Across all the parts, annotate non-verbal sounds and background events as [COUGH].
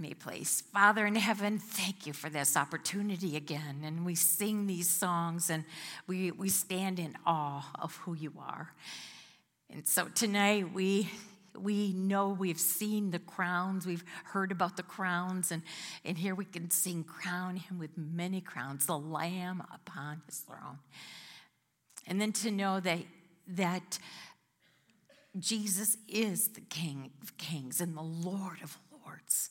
me, please. Father in heaven, thank you for this opportunity again. And we sing these songs and we, we stand in awe of who you are. And so tonight we we know we've seen the crowns, we've heard about the crowns, and, and here we can sing, Crown him with many crowns, the Lamb upon his throne. And then to know that, that Jesus is the King of kings and the Lord of lords.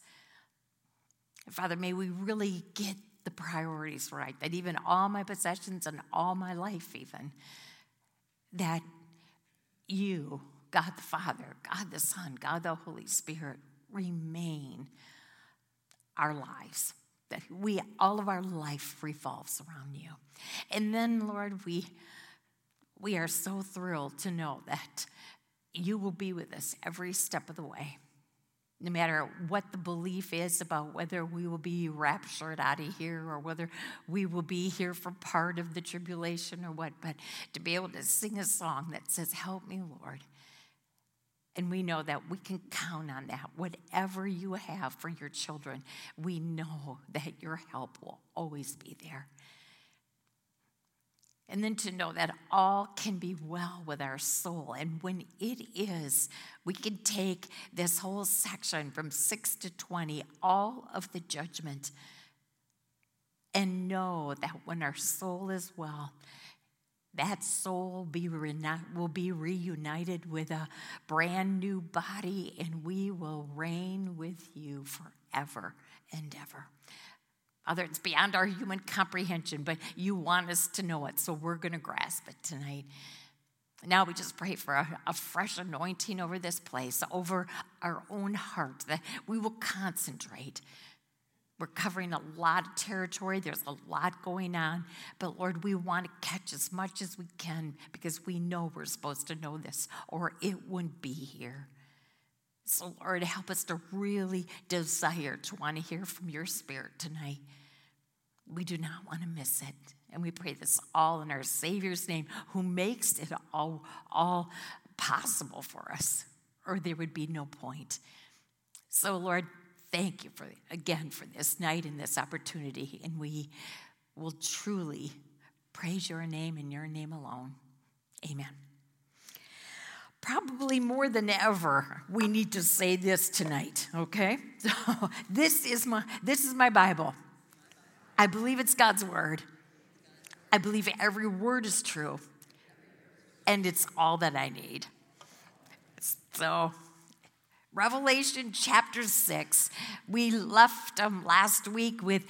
Father, may we really get the priorities right, that even all my possessions and all my life, even, that you, God the Father, God the Son, God the Holy Spirit, remain our lives. That we, all of our life revolves around you. And then, Lord, we, we are so thrilled to know that you will be with us every step of the way no matter what the belief is about whether we will be raptured out of here or whether we will be here for part of the tribulation or what, but to be able to sing a song that says, Help me, Lord. And we know that we can count on that. Whatever you have for your children, we know that your help will always be there. And then to know that all can be well with our soul. And when it is, we can take this whole section from 6 to 20, all of the judgment, and know that when our soul is well, that soul be will be reunited with a brand new body, and we will reign with you forever and ever. Father, it's beyond our human comprehension, but you want us to know it, so we're going to grasp it tonight. Now we just pray for a, a, fresh anointing over this place, over our own heart, that we will concentrate. We're covering a lot of territory, there's a lot going on, but Lord, we want to catch as much as we can because we know we're supposed to know this, or it wouldn't be here. So, Lord, help us to really desire to want to hear from your spirit tonight. We do not want to miss it. And we pray this all in our Savior's name, who makes it all, all possible for us, or there would be no point. So, Lord, thank you for again for this night and this opportunity. And we will truly praise your name and your name alone. Amen probably more than ever we need to say this tonight okay [LAUGHS] so this is my this is my bible i believe it's god's word i believe every word is true and it's all that i need so Revelation chapter 6. We left um, last week with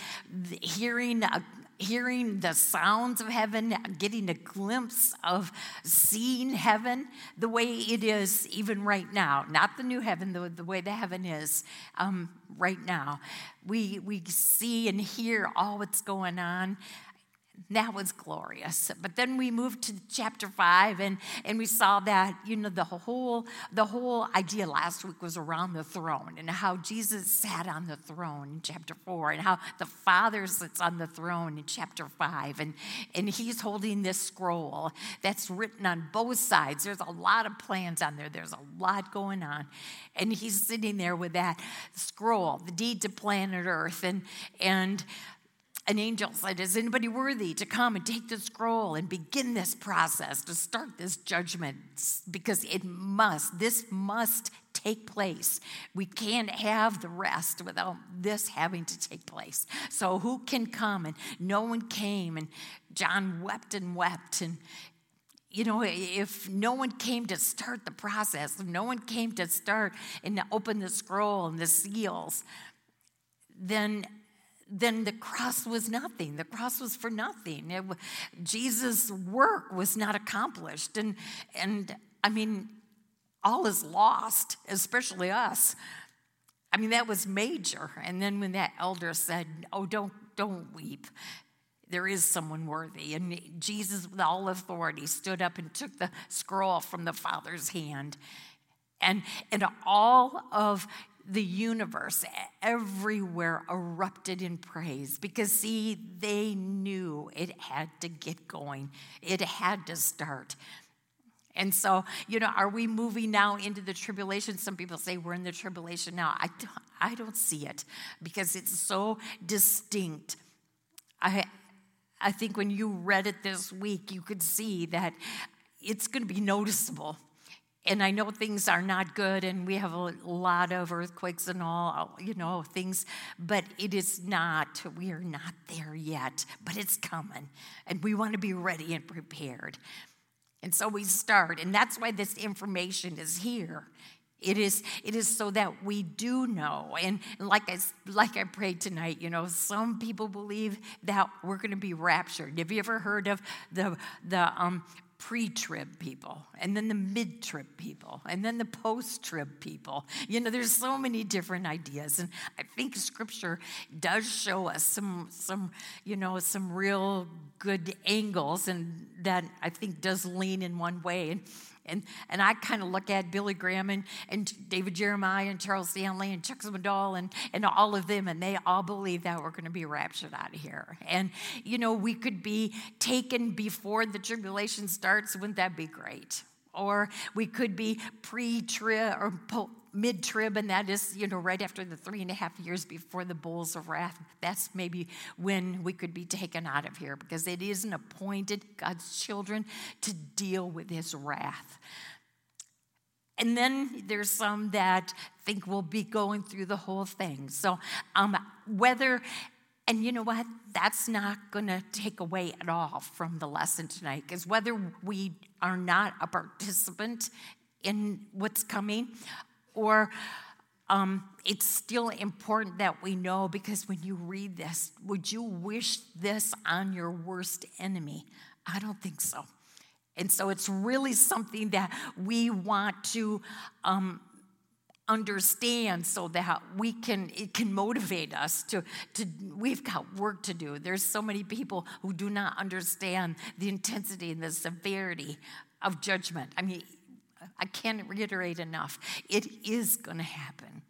hearing a hearing the sounds of heaven, getting a glimpse of seeing heaven the way it is even right now, not the new heaven, the, the way the heaven is um, right now. We, we see and hear all what's going on that was glorious. But then we moved to chapter 5 and, and we saw that you know the whole the whole idea last week was around the throne and how jesus sat on the throne in chapter 4 and how the father sits on the throne in chapter 5 and, and he's holding this scroll that's written on both sides. There's a lot of plans on there. There's a lot going on. And he's sitting there with that scroll the deed to planet earth. And and an angel said, Is anybody worthy to come and take the scroll and begin this process, to start this judgment? Because it must, this must take place. We can't have the rest without this having to take place. So, who can come? And no one came, and John wept and wept. And, you know, if no one came to start the process, if no one came to start and open the scroll and the seals, then then the cross was nothing. The cross was for nothing. It, Jesus' work was not accomplished. And, and I mean, all is lost, especially us. I mean, that was major. And then when that elder said, Oh, don't, don't weep, there is someone worthy. And Jesus, with all authority, stood up and took the scroll from the Father's hand. And, and all of the universe everywhere erupted in praise because, see, they knew it had to get going, it had to start. And so, you know, are we moving now into the tribulation? Some people say we're in the tribulation now. I don't, I don't see it because it's so distinct. I, I think when you read it this week, you could see that it's going to be noticeable. And I know things are not good, and we have a lot of earthquakes and all, you know, things, but it is not, we are not there yet, but it's coming. And we want to be ready and prepared. And so we start, and that's why this information is here. It is, it is so that we do know. And, like, I, like I prayed tonight, you know, some people believe that we're going to be raptured. Have you ever heard of the, the um, pre trib people, and then the mid trib people, and then the post trib people. You know, there's so many different ideas. And I think scripture does show us some, some you know, some real good angles, and that I think does lean in one way. And and, and I kind of look at Billy Graham and, and David Jeremiah and Charles Stanley and Chuck Swindoll and, and all of them, and they all believe that we're going to be raptured out of here. And, you know, we could be taken before the tribulation starts. Wouldn't that be great? Or we could be pre trib or mid trib, and that is, you know, right after the three and a half years before the bowls of wrath. That's maybe when we could be taken out of here because it isn't appointed God's children to deal with his wrath. And then there's some that think we'll be going through the whole thing. So, um, whether, and you know what, that's not going to take away at all from the lesson tonight, because whether we are not a participant in what's coming or um, it's still important that we know because when you read this, would you wish this on your worst enemy? I don't think so. And so it's really something that we want to um, understand so that we can it can motivate us to to we've got work to do there's so many people who do not understand the intensity and the severity of judgment i mean I can't reiterate enough. It is going to happen.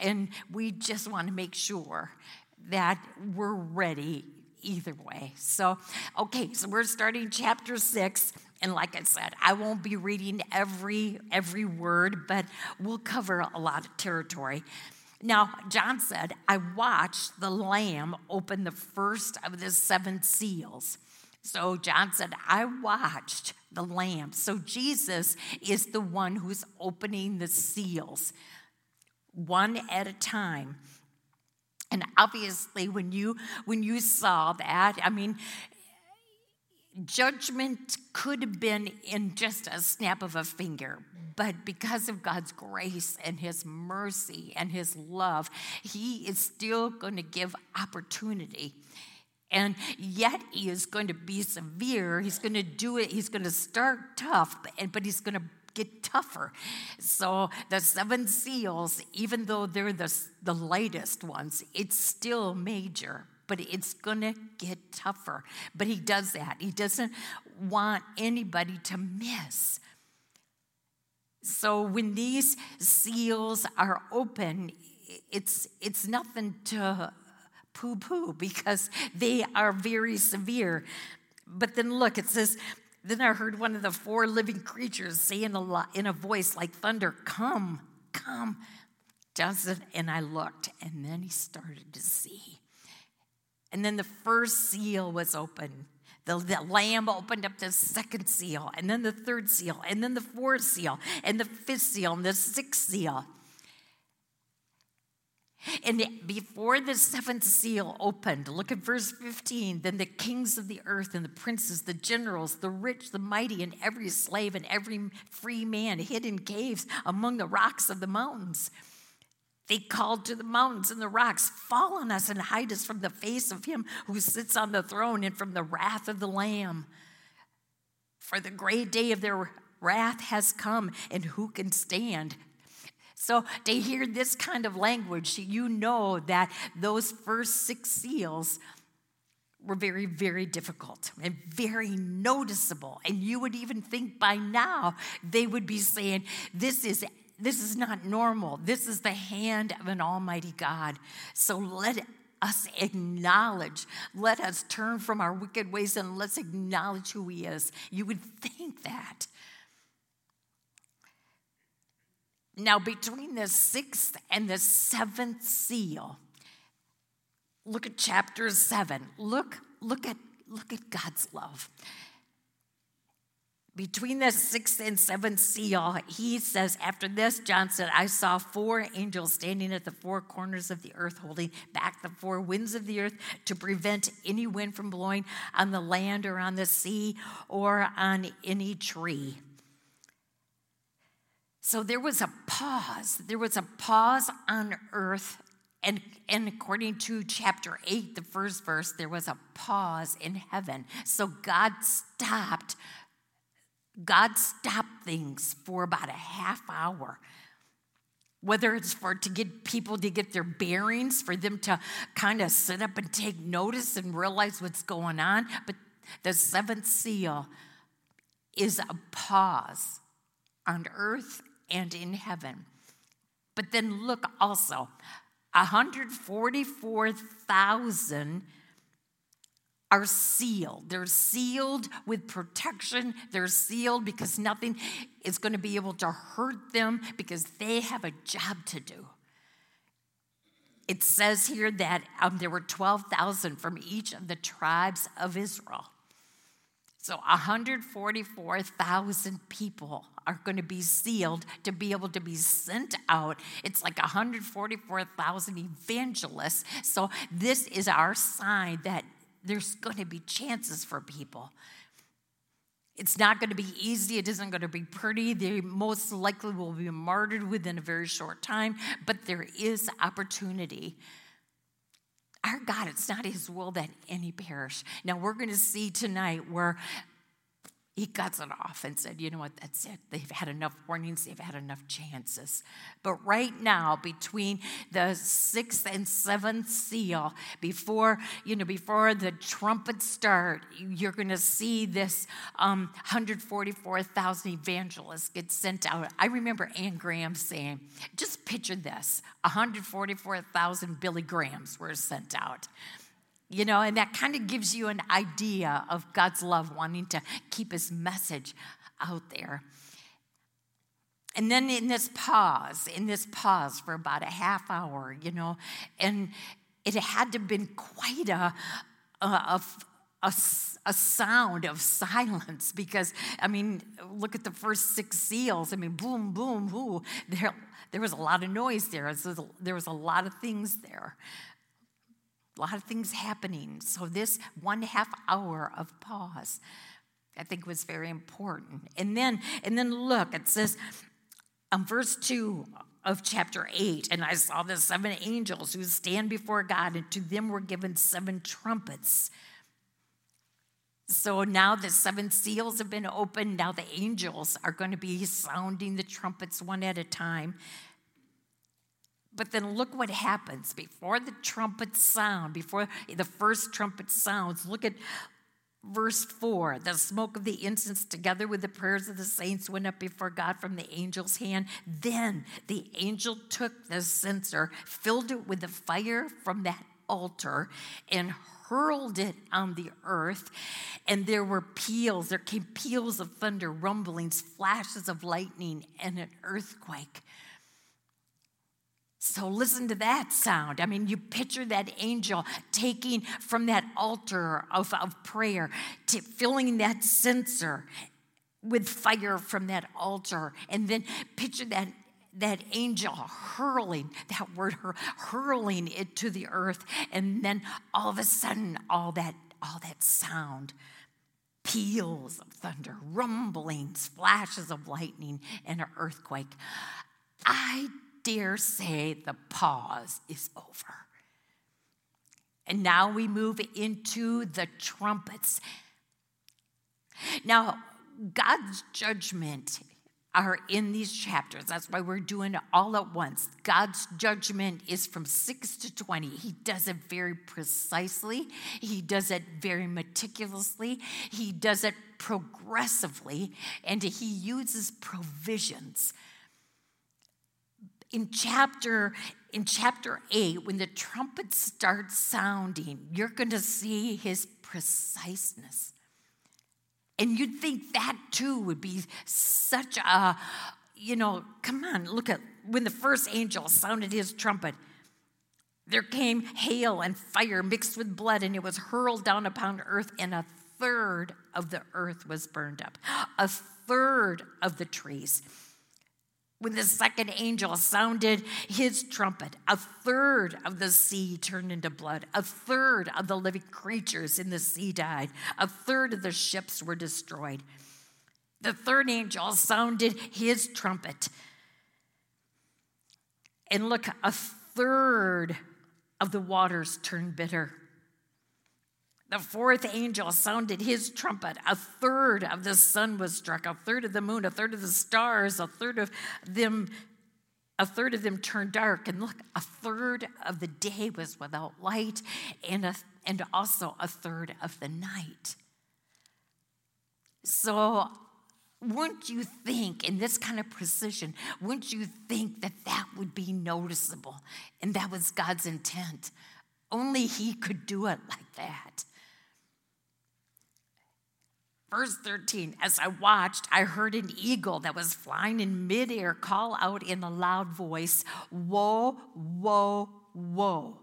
And we just want to make sure that we're ready either way. So, okay, so we're starting chapter 6 and like I said, I won't be reading every every word, but we'll cover a lot of territory. Now, John said, I watched the lamb open the first of the seven seals. So John said, I watched the lamb. So Jesus is the one who's opening the seals one at a time. And obviously when you when you saw that, I mean judgment could have been in just a snap of a finger, but because of God's grace and His mercy and His love, He is still going to give opportunity. And yet he is going to be severe. He's going to do it. He's going to start tough, but he's going to get tougher. So the seven seals, even though they're the, the lightest ones, it's still major, but it's going to get tougher. But he does that. He doesn't want anybody to miss. So when these seals are open, it's, it's nothing to poo poo because they are very severe. But then look, it says, then I heard one of the four living creatures say in a, in a voice like thunder, Come, come. Johnson, and I looked, and then he started to see. And then the first seal was open. The, the, lamb opened up the second seal, and then the third seal, and then the fourth seal, and the fifth seal, and the sixth seal. And before the seventh seal opened, look at verse 15. Then the kings of the earth and the princes, the generals, the rich, the mighty, and every slave and every free man hid in caves among the rocks of the mountains. They called to the mountains and the rocks, Fall on us and hide us from the face of him who sits on the throne and from the wrath of the Lamb. For the great day of their wrath has come, and who can stand? So to hear this kind of language, you know that those first six seals were very, very difficult and very noticeable. And you would even think by now they would be saying, This is this is not normal. This is the hand of an Almighty God. So let us acknowledge, let us turn from our wicked ways and let's acknowledge who He is. You would think that. Now, between the sixth and the seventh seal, look at chapter seven. Look, look at look at God's love. Between the sixth and seventh seal, he says, After this, John said, I saw four angels standing at the four corners of the earth, holding back the four winds of the earth to prevent any wind from blowing on the land or on the sea or on any tree. So there was a pause. There was a pause on earth. And, and according to chapter 8, the first verse, there was a pause in heaven. So God stopped. God stopped things for about a half hour whether it's for to get people to get their bearings for them to kind of sit up and take notice and realize what's going on but the seventh seal is a pause on earth and in heaven. But then look also 144,000 are sealed. They're sealed with protection. They're sealed because nothing is going to be able to hurt them because they have a job to do. It says here that um, there were 12,000 from each of the tribes of Israel. So 144,000 people are going to be sealed to be able to be sent out. It's like 144,000 evangelists. So this is our sign that there's going to be chances for people. It's not going to be easy. It isn't going to be pretty. They most likely will be martyred within a very short time, but there is opportunity. Our God, it's not His will that any perish. Now, we're going to see tonight where he cuts it off and said, You know what? That's it. They've had enough warnings, they've had enough chances. But right now, between the sixth and seventh seal, before, you know, before the trumpets start, you're going to see this um, 144,000 evangelists get sent out. I remember Anne Graham saying, Just picture this 144,000 Billy Grahams were sent out. You know, and that kind of gives you an idea of God's love, wanting to keep his message out there. And then in this pause, in this pause for about a half hour, you know, and it had to have been quite a, a, a, a, sound of silence because, I mean, look at the first six seals. I mean, boom, boom, boo. There, there was a lot of noise there. There was a lot of things there a lot of things happening. So, this one half hour of pause, I think, was very important. And then, and then look, it says, um, verse 2 of chapter 8, and I saw the seven angels who stand before God, and to them were given seven trumpets. So now the seven seals have been opened. Now the angels are going to be sounding the trumpets one at a time. But then look what happens before the trumpet sound, before the first trumpet sounds. Look at verse 4 the smoke of the incense together with the prayers of the saints went up before God from the angel's hand. Then the angel took the censer, filled it with the fire from that altar, and hurled it on the earth. And there were peals, there came peals of thunder, rumblings, flashes of lightning, and an earthquake. So listen to that sound. I mean, you picture that angel taking from that altar of, of prayer, to filling that censer with fire from that altar, and then picture that that angel hurling that word hurling it to the earth. And then all of a sudden all that all that sound peals of thunder rumblings flashes of lightning and an earthquake. I dare say the pause is over. And now we move into the trumpets. Now, God's judgment are in these chapters. That's why we're doing it all at once. God's judgment is from 6 to 20. He does it very precisely, He does it very meticulously, He does it progressively, and He uses provisions in chapter in chapter 8 when the trumpet starts sounding you're going to see his preciseness and you'd think that too would be such a you know, come on, look at when the first angel sounded his trumpet. There came hail and fire mixed with blood, and it was hurled down upon earth, and a third of the earth was burned up. A third of the trees. When the second angel sounded his trumpet, a third of the sea turned into blood. A third of the living creatures in the sea died. A third of the ships were destroyed. The third angel sounded his trumpet. And look, a third of the waters turned bitter. The fourth angel sounded his trumpet. A third of the sun was struck, a third of the moon, a third of the stars, a third of them, a third of them turned dark. And look, a third of the day was without light, and, a, and also a third of the night. So wouldn't you think, in this kind of precision, wouldn't you think that that would be noticeable? And that was God's intent. Only He could do it like that. Verse 13, as I watched, I heard an eagle that was flying in midair call out in a loud voice, Woe, woe, woe.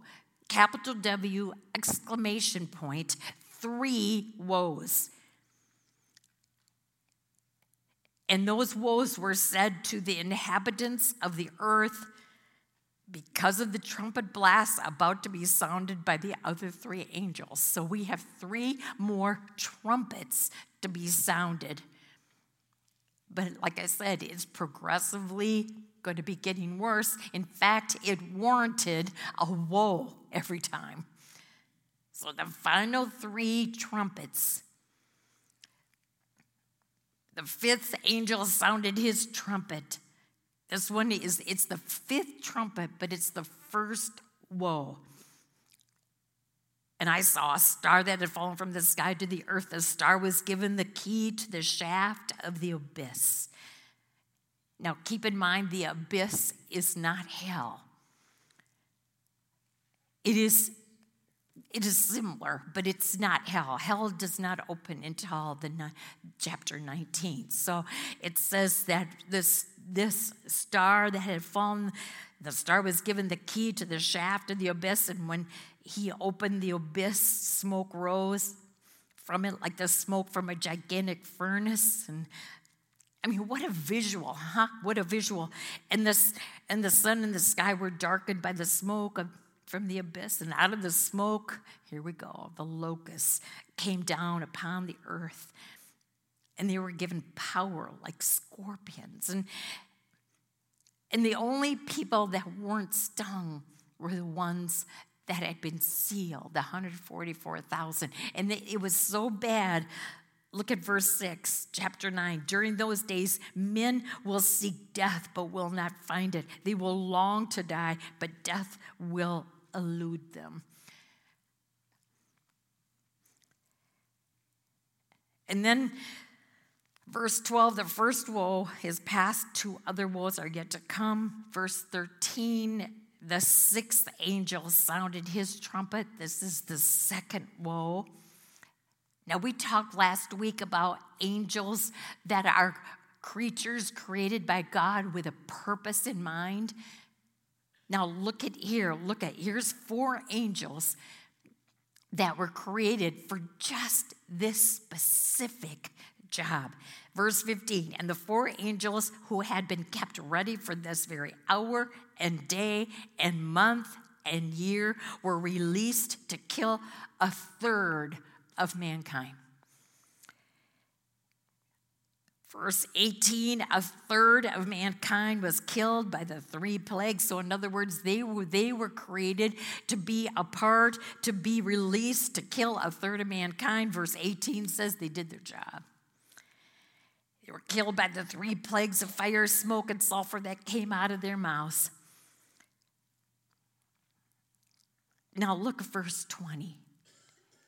Capital W, exclamation point, three woes. And those woes were said to the inhabitants of the earth because of the trumpet blast about to be sounded by the other three angels. So we have three more trumpets to be sounded. But like I said, it's progressively going to be getting worse. In fact, it warranted a woe every time. So the final three trumpets the fifth angel sounded his trumpet. This one is, it's the fifth trumpet, but it's the first woe. And I saw a star that had fallen from the sky to the earth. The star was given the key to the shaft of the abyss. Now, keep in mind, the abyss is not hell. It is it is similar, but it's not hell. Hell does not open until the chapter 19. So it says that this, this star that had fallen, the star was given the key to the shaft of the abyss, and when he opened the abyss, smoke rose from it like the smoke from a gigantic furnace. And I mean, what a visual, huh? What a visual. And this and the sun and the sky were darkened by the smoke of from the abyss, and out of the smoke, here we go, the locusts came down upon the earth, and they were given power like scorpions. And, and the only people that weren't stung were the ones that had been sealed, the 144,000. And it was so bad. Look at verse 6, chapter 9. During those days, men will seek death, but will not find it. They will long to die, but death will elude them. And then, verse 12, the first woe is past, two other woes are yet to come. Verse 13, the sixth angel sounded his trumpet. This is the second woe. Now, we talked last week about angels that are creatures created by God with a purpose in mind. Now look at here, look at here's four angels that were created for just this specific job. Verse 15, and the four angels who had been kept ready for this very hour and day and month and year were released to kill a third of mankind. Verse 18, a third of mankind was killed by the three plagues. So, in other words, they were, they were created to be a part, to be released, to kill a third of mankind. Verse 18 says they did their job. They were killed by the three plagues of fire, smoke, and sulfur that came out of their mouths. Now, look at verse 20.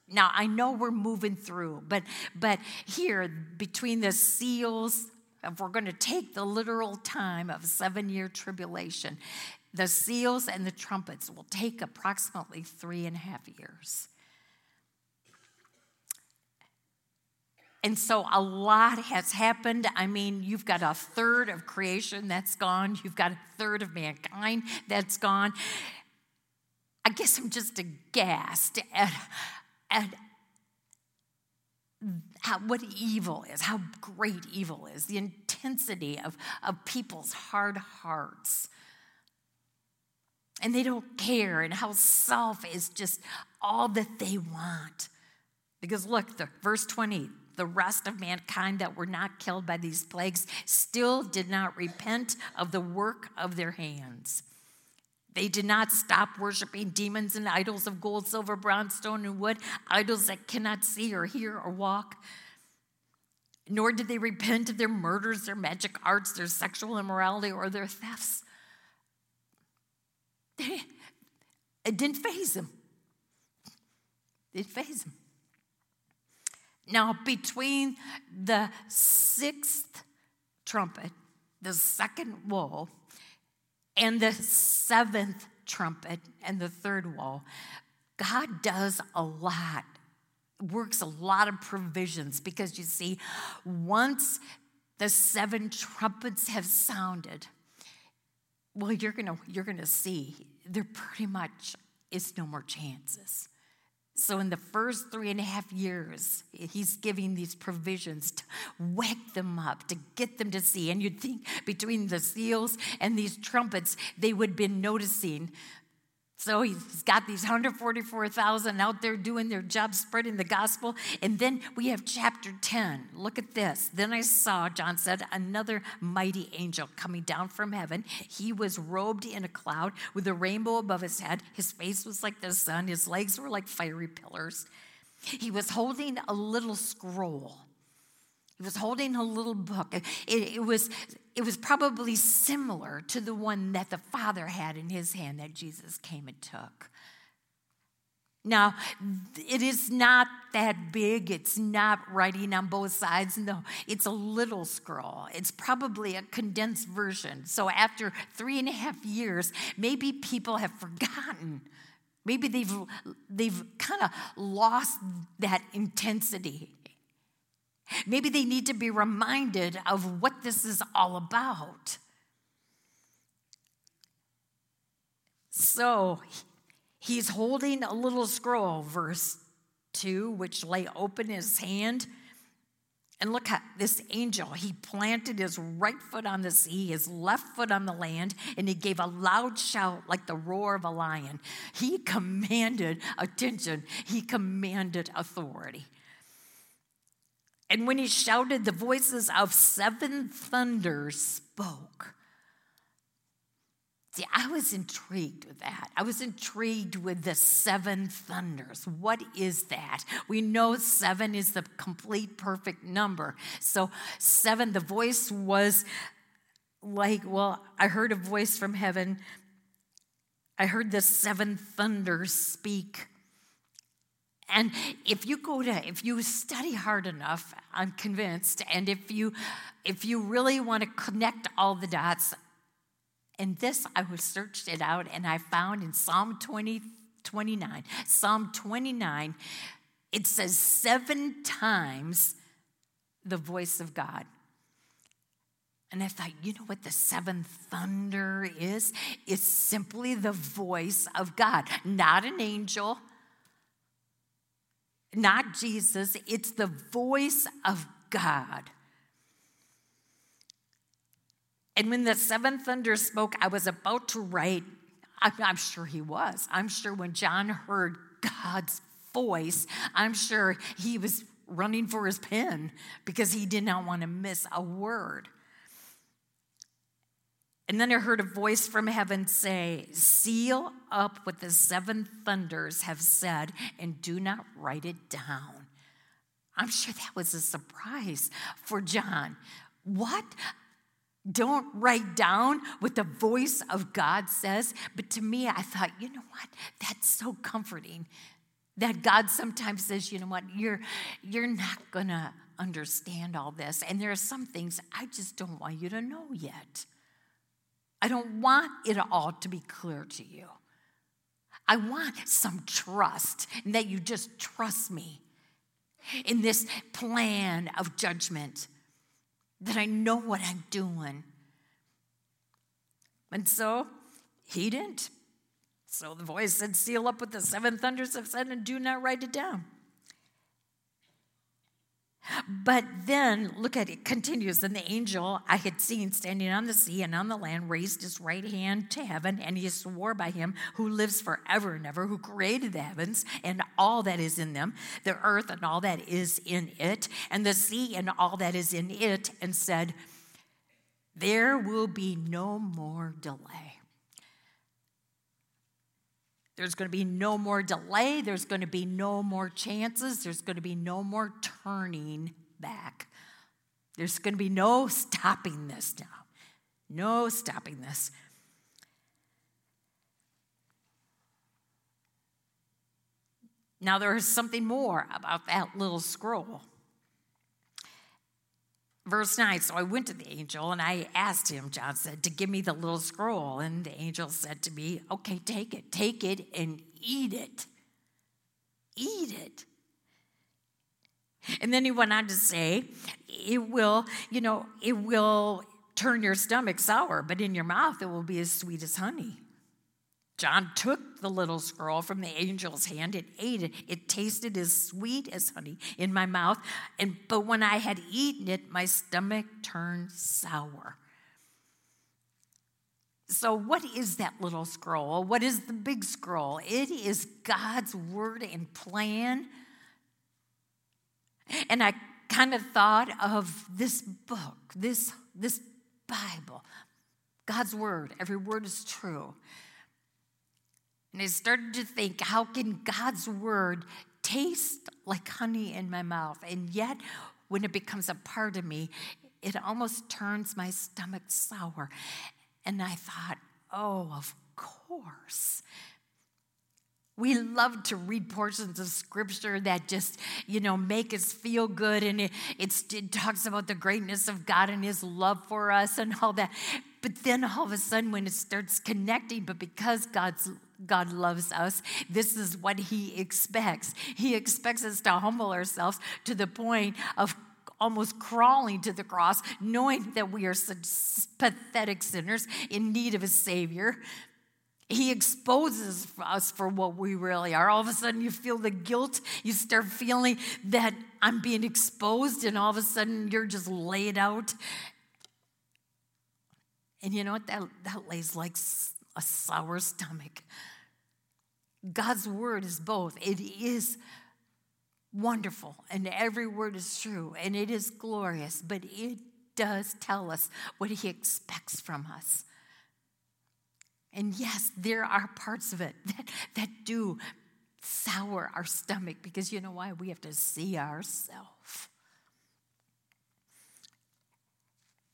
Now I know we're moving through, but but here between the seals, if we're going to take the literal time of seven year tribulation, the seals and the trumpets will take approximately three and a half years. And so a lot has happened. I mean, you've got a third of creation that's gone, you've got a third of mankind that's gone. I guess I'm just aghast at, at how, what evil is, how great evil is, the intensity of, of people's hard hearts. And they don't care, and how self is just all that they want. Because look, the, verse 20 the rest of mankind that were not killed by these plagues still did not repent of the work of their hands. They did not stop worshiping demons and idols of gold, silver, bronze, stone, and wood, idols that cannot see or hear or walk. Nor did they repent of their murders, their magic arts, their sexual immorality, or their thefts. They, it didn't faze them. It didn't faze them. Now, between the sixth trumpet, the second wall, and the seventh trumpet and the third wall, God does a lot, works a lot of provisions because you see, once the seven trumpets have sounded, well, you're gonna you're gonna see there pretty much is no more chances. So, in the first three and a half years, he's giving these provisions to wake them up, to get them to see. And you'd think between the seals and these trumpets, they would have been noticing so he's got these 144,000 out there doing their job, spreading the gospel. And then we have chapter 10. Look at this. Then I saw, John said, another mighty angel coming down from heaven. He was robed in a cloud with a rainbow above his head. His face was like the sun, his legs were like fiery pillars. He was holding a little scroll. He was holding a little book. It, it, was, it was probably similar to the one that the Father had in his hand that Jesus came and took. Now, it is not that big. It's not writing on both sides. No, it's a little scroll. It's probably a condensed version. So, after three and a half years, maybe people have forgotten. Maybe they've, they've kind of lost that intensity. Maybe they need to be reminded of what this is all about. So he's holding a little scroll, verse 2, which lay open in his hand. And look at this angel. He planted his right foot on the sea, his left foot on the land, and he gave a loud shout like the roar of a lion. He commanded attention, he commanded authority. And when he shouted, the voices of seven thunders spoke. See, I was intrigued with that. I was intrigued with the seven thunders. What is that? We know seven is the complete perfect number. So, seven, the voice was like, well, I heard a voice from heaven. I heard the seven thunders speak. And if you go to, if you study hard enough, I'm convinced, and if you, if you really want to connect all the dots, and this I searched it out and I found in Psalm 20, 29. Psalm 29, it says seven times the voice of God. And I thought, you know what the seventh thunder is? It's simply the voice of God, not an angel, not Jesus, it's the voice of God. And when the seventh thunder spoke, I was about to write, I'm, I'm sure he was. I'm sure when John heard God's voice, I'm sure he was running for his pen because he did not want to miss a word. And then I heard a voice from heaven say, Seal up what the seven thunders have said and do not write it down. I'm sure that was a surprise for John. What? Don't write down what the voice of God says. But to me, I thought, you know what? That's so comforting that God sometimes says, you know what? You're, you're not going to understand all this. And there are some things I just don't want you to know yet. I don't want it all to be clear to you. I want some trust and that you just trust me. in this plan of judgment, that I know what I'm doing. And so he didn't. So the voice said, Seal up with the seven thunders of said, and do not write it down. But then, look at it, continues. And the angel I had seen standing on the sea and on the land raised his right hand to heaven, and he swore by him who lives forever and ever, who created the heavens and all that is in them, the earth and all that is in it, and the sea and all that is in it, and said, There will be no more delay. There's going to be no more delay. There's going to be no more chances. There's going to be no more turning back. There's going to be no stopping this now. No stopping this. Now, there is something more about that little scroll. Verse 9 So I went to the angel and I asked him, John said, to give me the little scroll. And the angel said to me, Okay, take it, take it and eat it. Eat it. And then he went on to say, It will, you know, it will turn your stomach sour, but in your mouth it will be as sweet as honey. John took the little scroll from the angel's hand and ate it. It tasted as sweet as honey in my mouth, and but when I had eaten it, my stomach turned sour. So, what is that little scroll? What is the big scroll? It is God's word and plan. And I kind of thought of this book, this, this Bible, God's word. Every word is true. And I started to think, how can God's word taste like honey in my mouth? And yet, when it becomes a part of me, it almost turns my stomach sour. And I thought, oh, of course. We love to read portions of scripture that just, you know, make us feel good. And it, it talks about the greatness of God and his love for us and all that. But then all of a sudden, when it starts connecting, but because God's God loves us, this is what He expects. He expects us to humble ourselves to the point of almost crawling to the cross, knowing that we are such pathetic sinners in need of a Savior. He exposes us for what we really are. All of a sudden, you feel the guilt. You start feeling that I'm being exposed, and all of a sudden, you're just laid out. And you know what? That, that lays like a sour stomach. God's word is both. It is wonderful, and every word is true, and it is glorious, but it does tell us what He expects from us. And yes, there are parts of it [LAUGHS] that, that do sour our stomach because you know why? We have to see ourselves.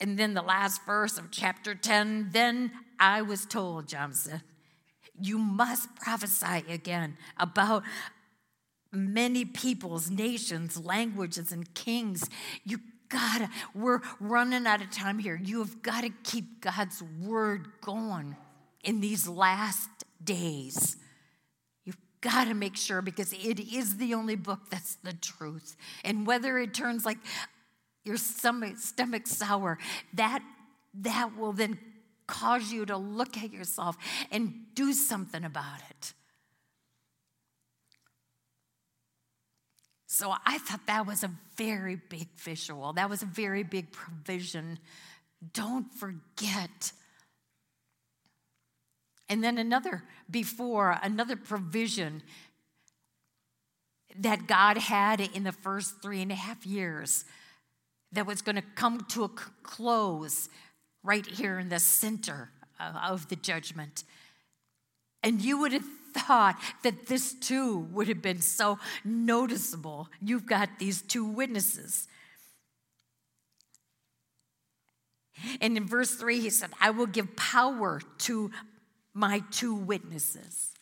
And then the last verse of chapter 10 then I was told, John said, you must prophesy again about many peoples, nations, languages, and kings. You gotta, we're running out of time here. You have got to keep God's word going in these last days. You've got to make sure because it is the only book that's the truth. And whether it turns like your stomach, stomach sour, that that will then cause you to look at yourself and do something about it. So I thought that was a very big visual. That was a very big provision. Don't forget. And then another, before, another provision that God had in the first three and a half years that was going to come to a close right here in the center of the judgment. And you would have thought that this too would have been so noticeable. You've got these two witnesses. And in verse 3, he said, I will give power to my two witnesses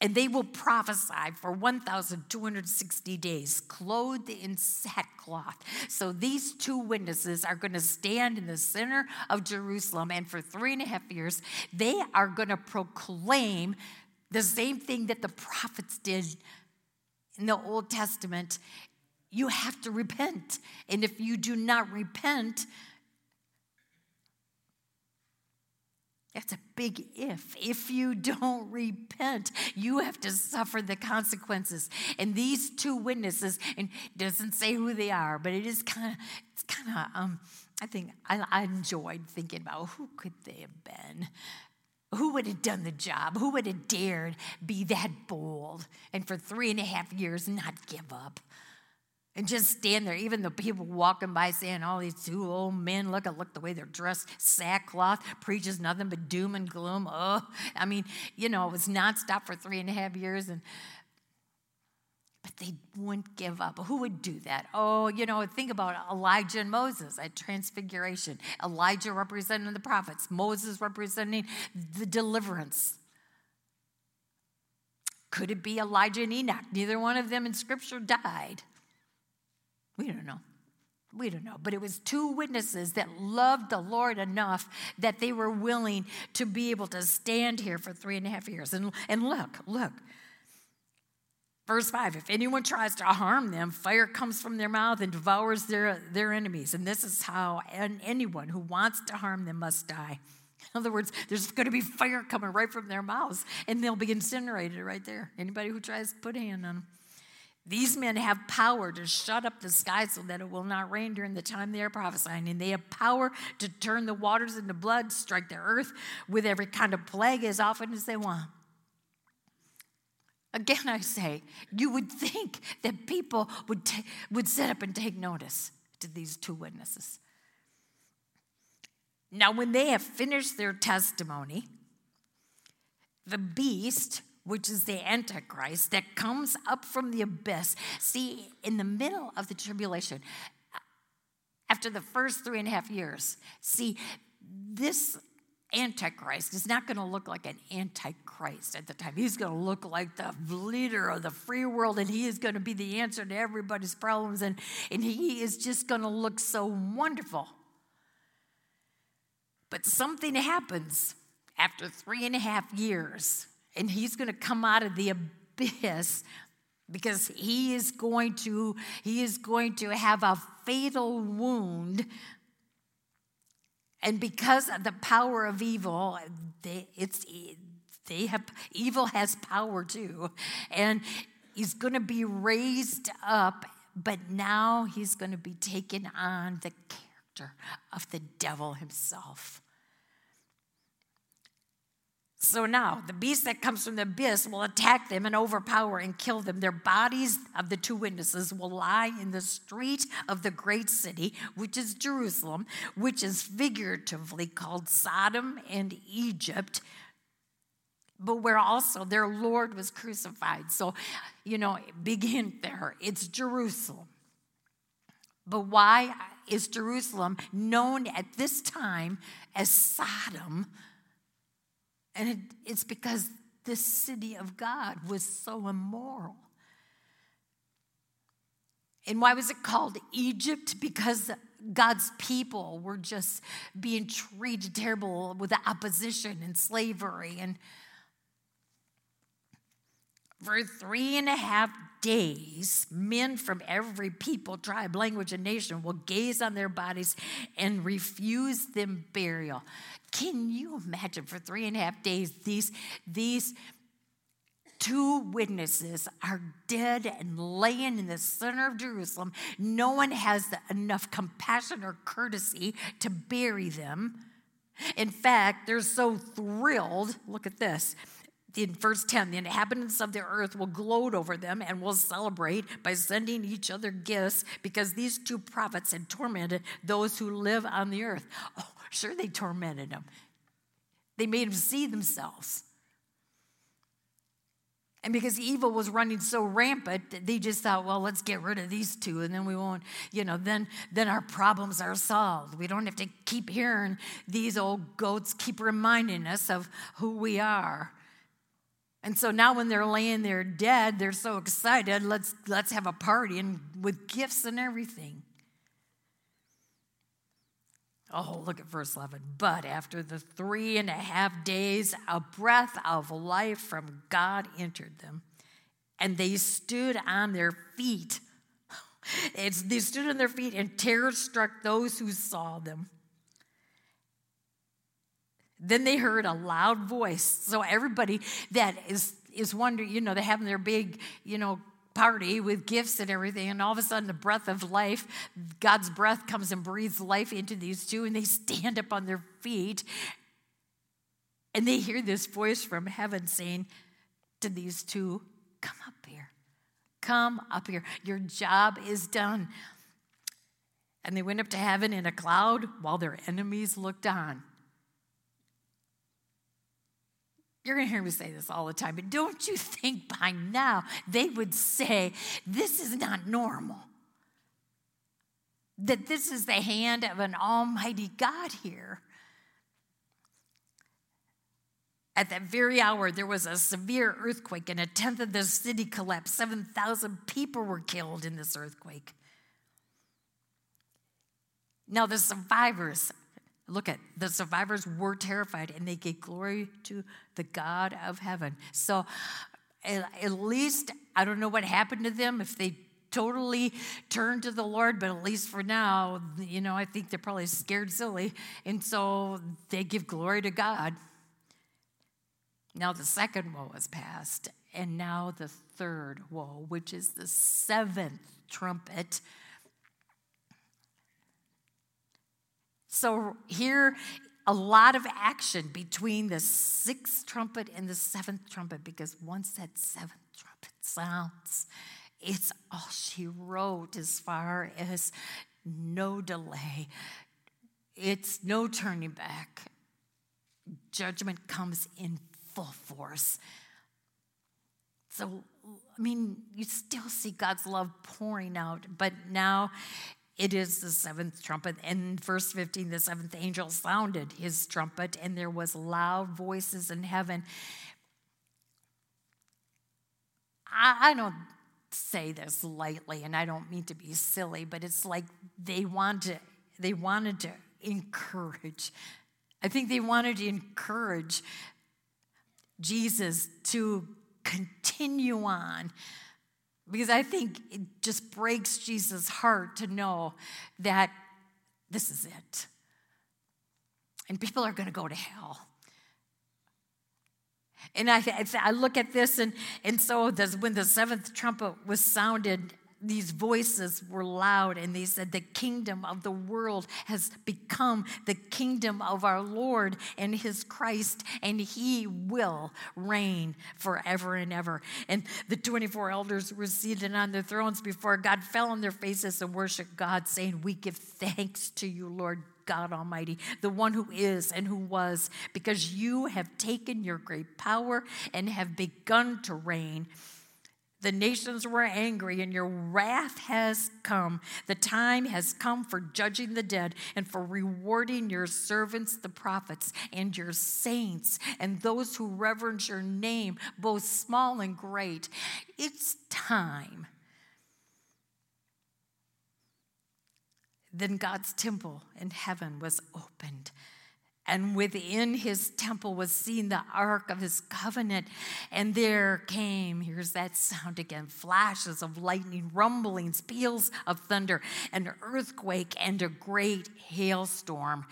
and they will prophesy for 1,260 days, clothed in sackcloth. So these two witnesses are going to stand in the center of Jerusalem, and for three and a half years, they are going to proclaim the same thing that the prophets did in the Old Testament, you have to repent. And if you do not repent, That's a big if. If you [LAUGHS] don't repent, you have to suffer the consequences. And these two witnesses, and it doesn't say who they are, but it is kind of, it's kind of, um, I think I, I enjoyed thinking about who could they have been. Who would have done the job? Who would have dared be that bold and for three and a half years not give up? And just stand there. Even the people walking by saying, "All oh, these two old men, look at look the way they're dressed, sackcloth, preaches nothing but doom and gloom." Oh, I mean, you know, it was nonstop for three and a half years, and but they wouldn't give up. Who would do that? Oh, you know, think about Elijah and Moses at Transfiguration. Elijah representing the prophets, Moses representing the deliverance. Could it be Elijah and Enoch? Neither one of them in Scripture died. We don't know. We don't know. But it was two witnesses that loved the Lord enough that they were willing to be able to stand here for three and a half years. And, and look, look. Verse 5 If anyone tries to harm them, fire comes from their mouth and devours their, their enemies. And this is how anyone who wants to harm them must die. In other words, there's going to be fire coming right from their mouths, and they'll be incinerated right there. Anybody who tries to put a hand on them. These men have power to shut up the sky so that it will not rain during the time they are prophesying. And they have power to turn the waters into blood, strike the earth with every kind of plague as often as they want. Again, I say, you would think that people would, ta- would sit up and take notice to these two witnesses. Now, when they have finished their testimony, the beast which is the Antichrist that comes up from the abyss. See, in the middle of the tribulation, after the first three and a half years, see, this Antichrist is not going to look like an Antichrist at the time. He's going to look like the leader of the free world, and he is going to be the answer to everybody's problems, and, and he is just going to look so wonderful. But something happens after three and a half years and he's going to come out of the abyss because he is going to he is going to have a fatal wound. And because of the power of evil they, it's they have evil has power too. And he's going to be raised up but now he's going to be taken on the character of the devil himself so now, the beast that comes from the abyss will attack them and overpower and kill them. Their bodies of the two witnesses will lie in the street of the great city, which is Jerusalem, which is figuratively called Sodom and Egypt, but where also their Lord was crucified. So, you know, big hint there it's Jerusalem. But why is Jerusalem known at this time as Sodom? And it, it's because this city of God was so immoral. And why was it called Egypt? Because God's people were just being treated terrible with opposition and slavery. And for three and a half days, men from every people, tribe, language, and nation will gaze on their bodies and refuse them burial. Can you imagine for three and a half days these, these two witnesses are dead and laying in the center of Jerusalem? No one has enough compassion or courtesy to bury them. In fact, they're so thrilled. Look at this. In verse 10, the inhabitants of the earth will gloat over them and will celebrate by sending each other gifts because these two prophets had tormented those who live on the earth. Oh, Sure, they tormented them, they made them see themselves. And because evil was running so rampant, they just thought, well, let's get rid of these two, and then we won't, you know, then then our problems are solved. We don't have to keep hearing these old goats keep reminding us of who we are. And so now when they're laying there dead, they're so excited, let's let's have a party and with gifts and everything. Oh, look at verse 11. But after the three and a half days, a breath of life from God entered them. and they stood on their feet. [LAUGHS] It's, they stood on their feet, and terror struck those who saw them. Then they heard a loud voice. So everybody that is is wondering, you know, they're having their big, you know, party with gifts and everything, and all of a sudden the breath of life, God's breath comes and breathes life into these two, and they stand up on their feet, and they hear this voice from heaven saying to these two, Come up here. Come up here. Your job is done. And they went up to heaven in a cloud while their enemies looked on. You're going to hear me say this all the time, but don't you think by now they would say, This is not normal? That this is the hand of an almighty God here. At that very hour, there was a severe earthquake, and a tenth of the city collapsed. 7,000 people were killed in this earthquake. Now, the survivors Look at the survivors were terrified and they gave glory to the God of heaven. So at least I don't know what happened to them if they totally turned to the Lord, but at least for now, you know, I think they're probably scared silly. And so they give glory to God. Now the second woe is past, and now the third woe, which is the seventh trumpet So here, a lot of action between the sixth trumpet and the seventh trumpet, because once that seventh trumpet sounds, it's all she wrote as far as no delay. It's no turning back. Judgment comes in full force. So, I mean, you still see God's love pouring out, but now it is the seventh trumpet. And verse 15, the seventh angel sounded his trumpet, and there was loud voices in heaven. I, don't say this lightly, and I don't mean to be silly, but it's like they want to, they wanted to encourage. I think they wanted to encourage Jesus to continue on because I think it just breaks Jesus' heart to know that this is it. And people are going to go to hell. And I, I look at this, and, and so does, when the seventh trumpet was sounded, these voices were loud and they said, The kingdom of the world has become the kingdom of our Lord and his Christ, and he will reign forever and ever. And the 24 elders were seated on their thrones before God, fell on their faces and worshiped God, saying, We give thanks to you, Lord God Almighty, the one who is and who was, because you have taken your great power and have begun to reign. The nations were angry, and your wrath has come. The time has come for judging the dead and for rewarding your servants, the prophets, and your saints, and those who reverence your name, both small and great. It's time. Then God's temple in heaven was opened and within his temple was seen the ark of his covenant. And there came, here's that sound again flashes of lightning, rumblings, peals of thunder, an earthquake, and a great hailstorm.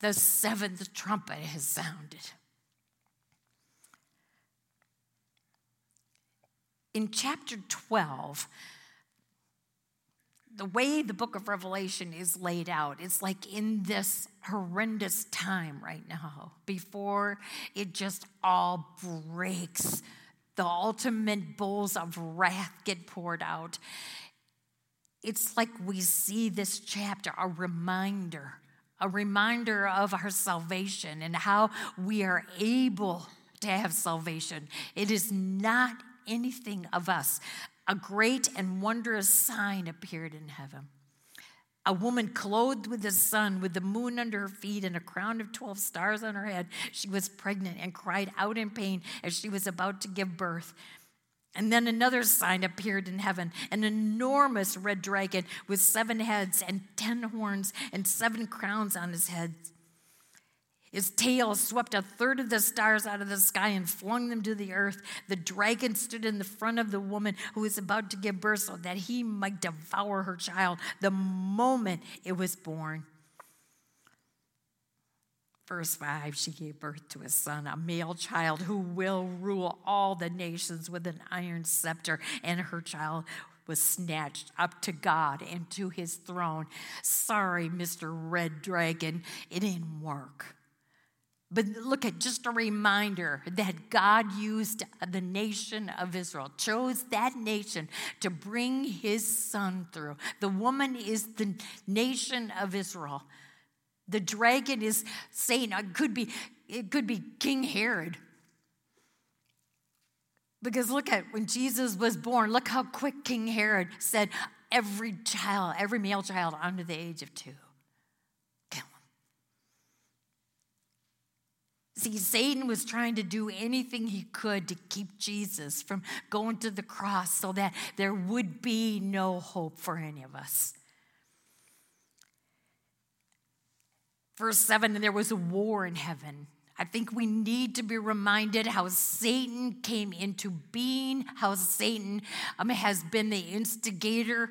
The seventh trumpet has sounded. In chapter 12, the way the book of Revelation is laid out, it's like in this horrendous time right now, before it just all breaks. The ultimate bowls of wrath get poured out. It's like we see this chapter, a reminder, a reminder of our salvation and how we are able to have salvation. It is not anything of us a great and wondrous sign appeared in heaven. A woman clothed with the sun, with the moon under her feet, and a crown of 12 stars on her head. She was pregnant and cried out in pain as she was about to give birth. And then another sign appeared in heaven an enormous red dragon with seven heads and ten horns and seven crowns on his head. His tail swept a third of the stars out of the sky and flung them to the earth. The dragon stood in the front of the woman who was about to give birth so that he might devour her child the moment it was born. Verse 5 She gave birth to a son, a male child who will rule all the nations with an iron scepter, and her child was snatched up to God and to his throne. Sorry, Mr. Red Dragon, it didn't work. But look at just a reminder that God used the nation of Israel, chose that nation to bring his son through. The woman is the nation of Israel. The dragon is Satan. It could be, it could be King Herod. Because look at when Jesus was born, look how quick King Herod said, every child, every male child under the age of two. See, Satan was trying to do anything he could to keep Jesus from going to the cross so that there would be no hope for any of us. Verse 7 and there was a war in heaven. I think we need to be reminded how Satan came into being, how Satan um, has been the instigator.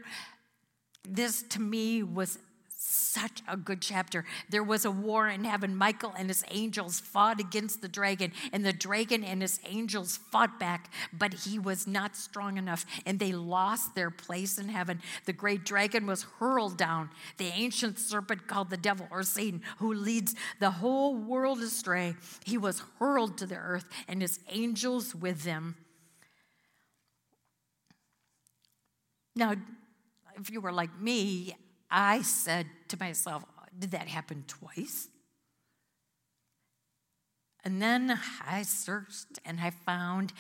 This to me was such a good chapter. There was a war in heaven. Michael and his angels fought against the dragon, and the dragon and his angels fought back, but he was not strong enough, and they lost their place in heaven. The great dragon was hurled down, the ancient serpent called the devil or Satan, who leads the whole world astray. He was hurled to the earth, and his angels with them. Now, if you were like me, I said to myself, Did that happen twice? And then I searched and I found,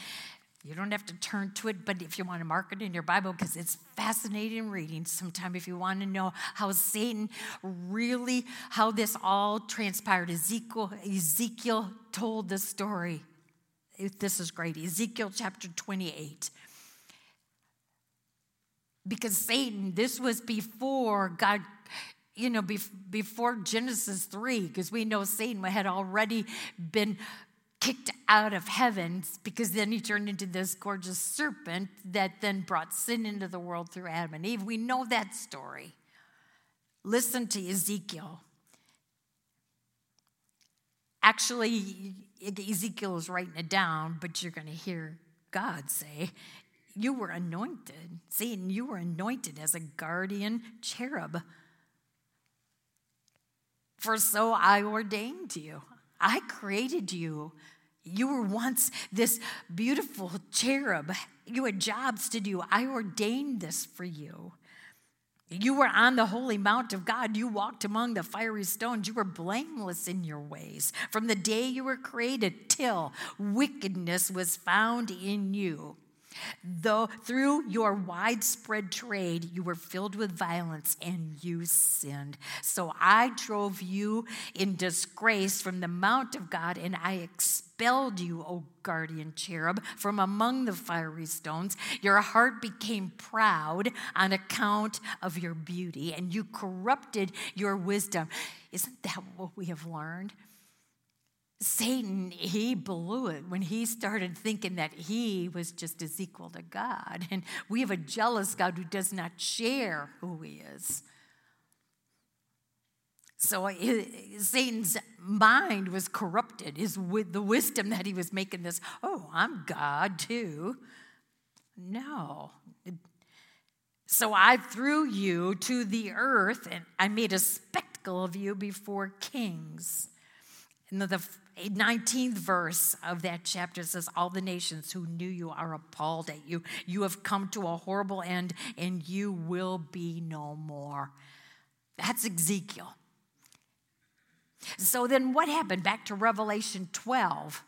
you don't have to turn to it, but if you want to mark it in your Bible, because it's fascinating reading sometime if you want to know how Satan really, how this all transpired. Ezekiel, Ezekiel told the story. This is great. Ezekiel chapter 28 because Satan, this was before God, you know, before Genesis 3, because we know Satan had already been kicked out of heaven because then he turned into this gorgeous serpent that then brought sin into the world through Adam and Eve. We know that story. Listen to Ezekiel. Actually, Ezekiel is writing it down, but you're going to hear God say, you were anointed. Satan, you were anointed as a guardian cherub. For so I ordained you. I created you. You were once this beautiful cherub. You had jobs to do. I ordained this for you. You were on the holy mount of God. You walked among the fiery stones. You were blameless in your ways. From the day you were created till wickedness was found in you. Though through your widespread trade you were filled with violence and you sinned. So I drove you in disgrace from the mount of God and I expelled you, O guardian cherub, from among the fiery stones. Your heart became proud on account of your beauty and you corrupted your wisdom. Isn't that what we have learned? Satan, he blew it when he started thinking that he was just as equal to God. And we have a jealous God who does not share who he is. So uh, Satan's mind was corrupted. His with the wisdom that he was making this, oh, I'm God too. No. So I threw you to the earth and I made a spectacle of you before kings. And the 19th verse of that chapter says, All the nations who knew you are appalled at you. You have come to a horrible end, and you will be no more. That's Ezekiel. So then what happened? Back to Revelation 12.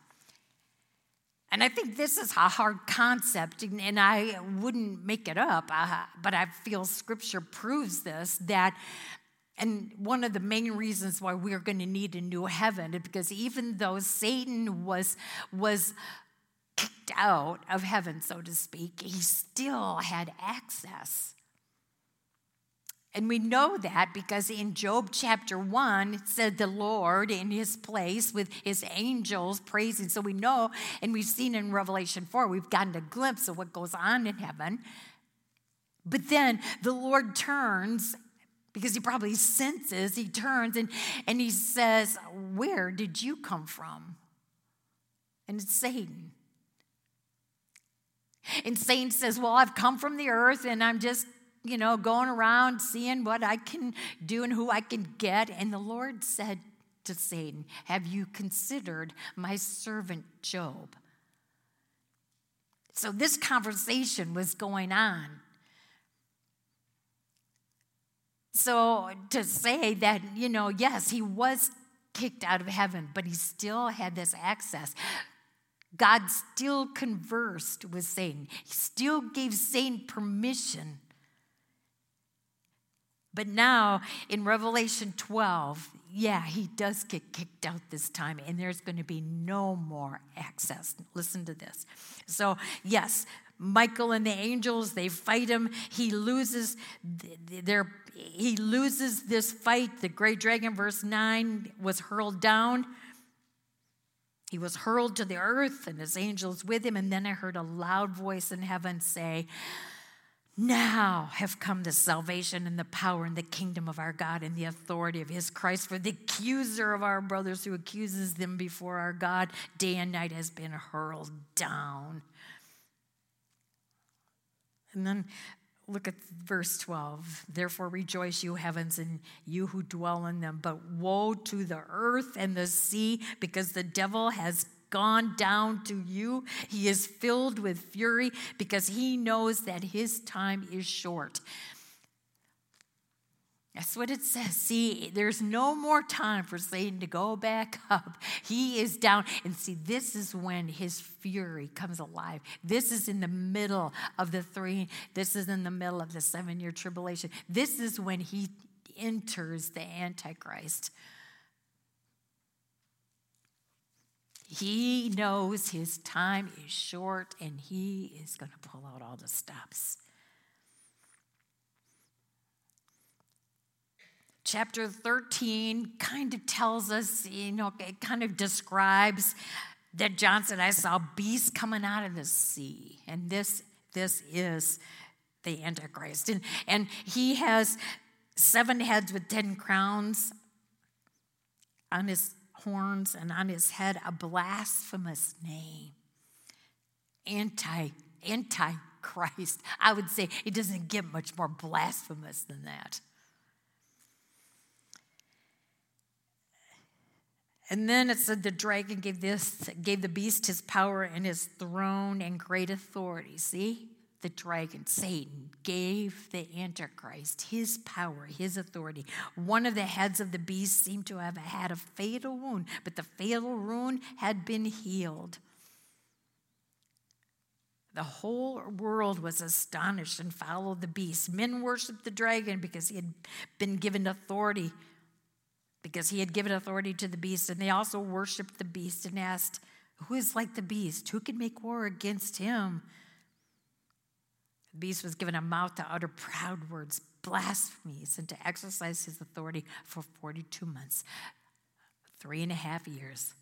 And I think this is a hard concept, and I wouldn't make it up, uh, but I feel scripture proves this that and one of the main reasons why we're going to need a new heaven is because even though Satan was, was kicked out of heaven, so to speak, he still had access. And we know that because in Job chapter 1, it said the Lord in his place with his angels praising. So we know, and we've seen in Revelation 4, we've gotten a glimpse of what goes on in heaven. But then the Lord turns, because he probably senses, he turns and, and he says, Where did you come from? And it's Satan. And Satan says, Well, I've come from the earth and I'm just you know, going around seeing what I can do and who I can get. And the Lord said to Satan, Have you considered my servant Job? So this conversation was going on. So to say that, you know, yes, he was kicked out of heaven, but he still had this access. God still conversed with Satan. He still gave Satan permission but now in Revelation 12, yeah, he does get kicked out this time, and there's going to be no more access. Listen to this. So, yes, Michael and the angels, they fight him. He loses their he loses this fight. The great dragon, verse 9, was hurled down. He was hurled to the earth, and his angels with him. And then I heard a loud voice in heaven say, now have come the salvation and the power and the kingdom of our God and the authority of his Christ. For the accuser of our brothers who accuses them before our God day and night has been hurled down. And then look at verse 12. Therefore rejoice, you heavens, and you who dwell in them. But woe to the earth and the sea, because the devil has gone down to you. He is filled with fury because he knows that his time is short. That's what it says. See, there's no more time for Satan to go back [LAUGHS] up. He is down. And see, this is when his fury comes alive. This is in the middle of the three, this is in the middle of the seven year tribulation. This is when he enters the Antichrist. He knows his time is short and he is going to pull out all the stops. Chapter 13 kind of tells us, you know, it kind of describes that John said, I saw beasts coming out of the sea. And this, this is the Antichrist. And, and he has seven heads with ten crowns on his horns and on his head a blasphemous name. Anti, anti-Christ. I would say it doesn't get much more blasphemous than that. And then it said the dragon gave this gave the beast his power and his throne and great authority. See? the dragon, Satan, gave the Antichrist his power, his authority. One of the heads of the beast seemed to have had a fatal wound, but the fatal wound had been healed. The whole world was astonished and followed the beast. Men worshiped the dragon because he had been given authority, because he had given authority to the beast. And they also worshiped the beast and asked, Who is like the beast? Who can make war against him? The beast was given a mouth to utter proud words, blasphemies, and to exercise his authority for 42 months, three and a half years.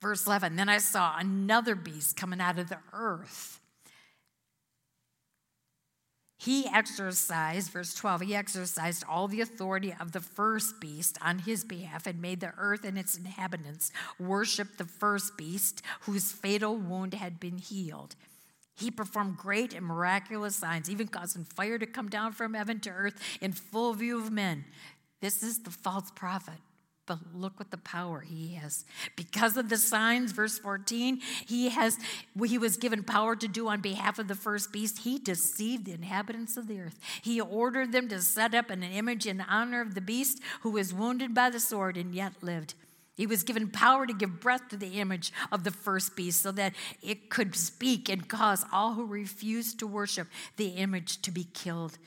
Verse 11 Then I saw another beast coming out of the earth he exercised, verse 12, he exercised all the authority of the first beast on his behalf and made the earth and its inhabitants worship the first beast whose fatal wound had been healed. He performed great and miraculous signs, even causing fire to come down from heaven to earth in full view of men. This is the false prophet but look what the power he has. Because of the signs, verse 14, he has he was given power to do on behalf of the first beast. He deceived the inhabitants of the earth. He ordered them to set up an image in honor of the beast who was wounded by the sword and yet lived. He was given power to give breath to the image of the first beast so that it could speak and cause all who refused to worship the image to be killed.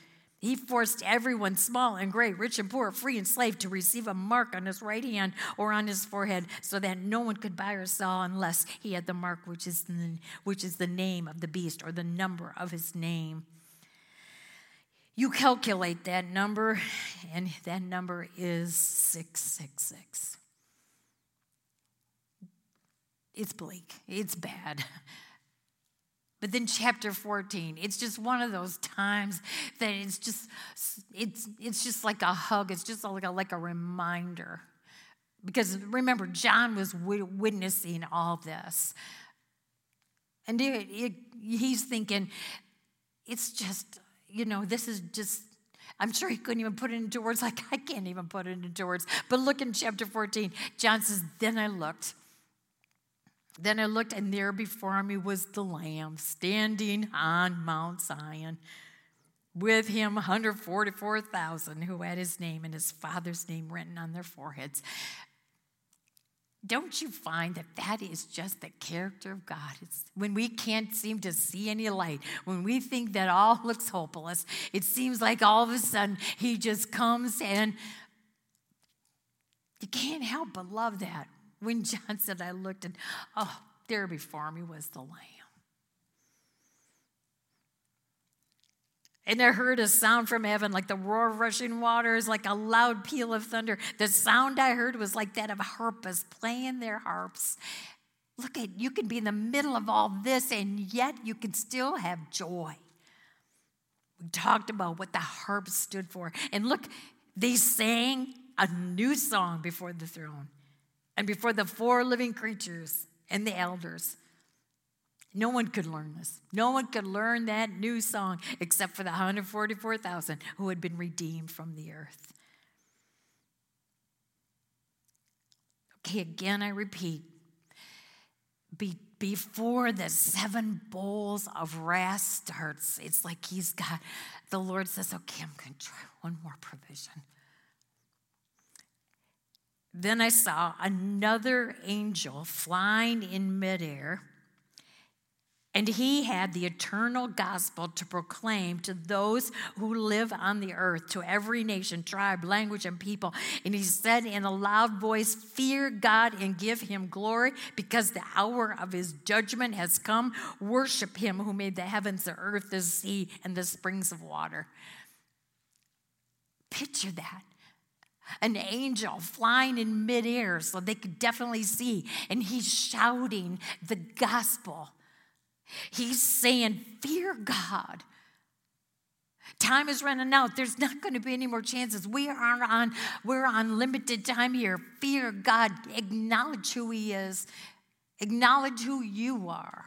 He forced everyone, small and great, rich and poor, free and slave, to receive a mark on his right hand or on his forehead so that no one could buy or sell unless he had the mark, which is the, which is the name of the beast or the number of his name. You calculate that number, and that number is 666. It's bleak, it's bad. But then chapter 14, it's just one of those times that it's just it's it's just like a hug. It's just like a, like a reminder. Because remember, John was witnessing all this. And it, it, he's thinking, it's just, you know, this is just I'm sure he couldn't even put it into words [LAUGHS] like I can't even put it into words. But look in chapter 14. John says, Then I looked, then I looked, and there before me was the Lamb standing on Mount Zion. With him, 144,000 who had his name and his father's name written on their foreheads. Don't you find that that is just the character of God? It's when we can't seem to see any light, when we think that all looks hopeless, it seems like all of a sudden He just comes and you can't help but love that when John said, I looked and, oh, there before me was the Lamb. And I heard a sound from heaven like the roar of rushing waters, like a loud peal of thunder. The sound I heard was like that of harpists playing their harps. Look at you can be in the middle of all this and yet you can still have joy. We talked about what the harp stood for. And look, they sang a new song before the throne and before the four living creatures and the elders. No one could learn this. No one could learn that new song except for the 144,000 who had been redeemed from the earth. Okay, again, I repeat. Be, before the seven bowls of wrath starts, it's like he's got, the Lord says, okay, I'm going to try one more provision. Then I saw another angel flying in midair, and he had the eternal gospel to proclaim to those who live on the earth, to every nation, tribe, language, and people. And he said in a loud voice, Fear God and give him glory, because the hour of his judgment has come. Worship him who made the heavens, the earth, the sea, and the springs of water. Picture that an angel flying in midair so they could definitely see. And he's shouting the gospel. He's saying, Fear God. Time is running out. There's not going to be any more chances. We are on, we're on limited time here. Fear God. Acknowledge who He is. Acknowledge who you are.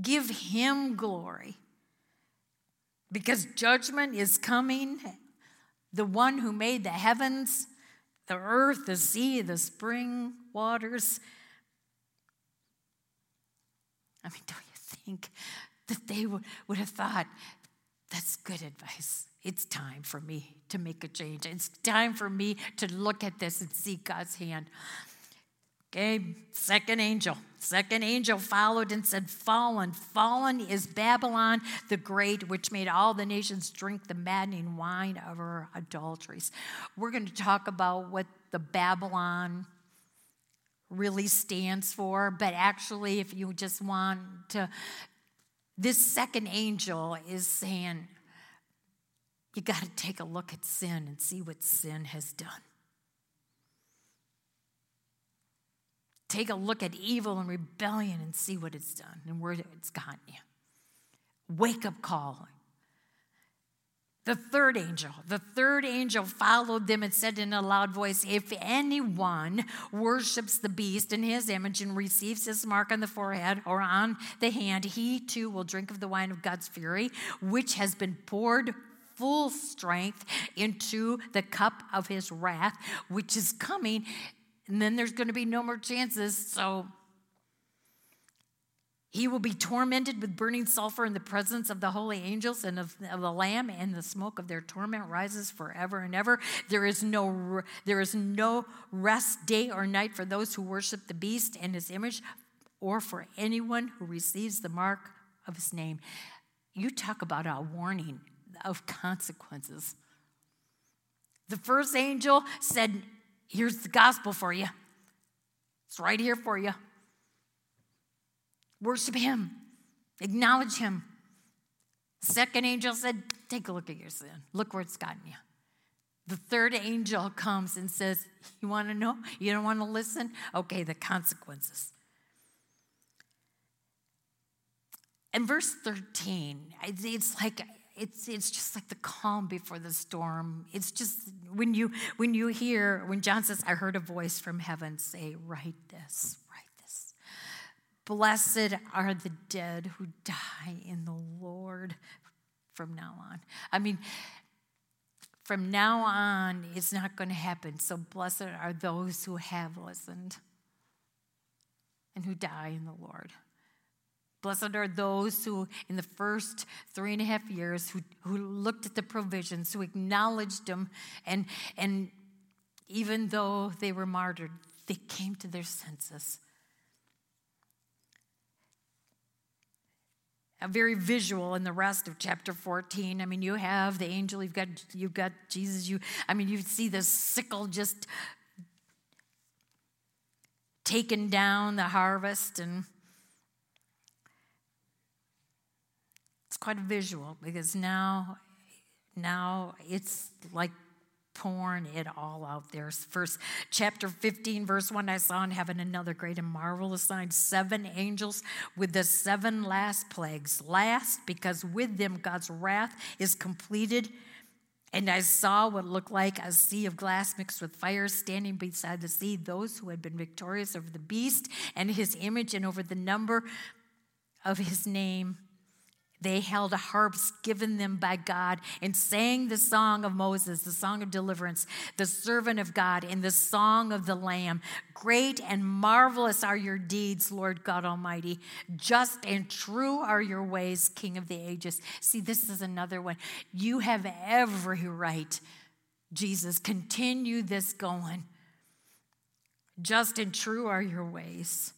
Give Him glory. Because judgment is coming the one who made the heavens, the earth, the sea, the spring waters. I mean, don't you think that they would, have thought, that's good advice. It's time for me to make a change. It's time for me to look at this and see God's hand. Okay, second angel. Second angel followed and said, Fallen, fallen is Babylon the Great, which made all the nations drink the maddening wine of her adulteries. We're going to talk about what the Babylon really stands for, but actually, if you just want to, this second angel is saying, you got to take a look at sin and see what sin has done. Take a look at evil and rebellion and see what it's done and where it's gotten you. Wake up call. The third angel, the third angel followed them and said in a loud voice, If anyone worships the beast in his image and receives his mark on the forehead or on the hand, he too will drink of the wine of God's fury, which has been poured full strength into the cup of his wrath, which is coming and then there's going to be no more chances. So he will be tormented with burning sulfur in the presence of the holy angels and of, of, the Lamb, and the smoke of their torment rises forever and ever. There is no there is no rest day or night for those who worship the beast and his image, or for anyone who receives the mark of his name. You talk about a warning of consequences. The first angel said, Here's the gospel for you. It's right here for you. Worship Him, acknowledge Him. Second angel said, Take a look at your sin. Look where it's gotten you. The third angel comes and says, You want to know? You don't want to listen? Okay, the consequences. And verse 13, it's like it's it's just like the calm before the storm. It's just when you when you hear when John says, I heard a voice from heaven say, Write this, write this. Blessed are the dead who die in the Lord from now on. I mean, from now on, it's not going to happen. So blessed are those who have listened and who die in the Lord. Blessed are those who, in the first three and a half years, who, who looked at the provisions, who acknowledged them, and, and even though they were martyred, they came to their senses. A very visual in the rest of chapter 14. I mean, you have the angel, you've got you've got Jesus, you I mean, you see the sickle just taking down the harvest and quite visual because now, now it's like pouring it all out there. First, chapter 15, verse 1 I saw in heaven another great and marvelous sign seven angels with the seven last plagues. Last, because with them God's wrath is completed. And I saw what looked like a sea of glass mixed with fire standing beside the sea, those who had been victorious over the beast and his image and over the number of his name they held harps given them by God and sang the song of Moses, the song of deliverance, the servant of God, and the song of the Lamb. Great and marvelous are your deeds, Lord God Almighty. Just and true are your ways, King of the ages. See, this is another one. You have every right, Jesus. Continue this going. Just and true are your ways.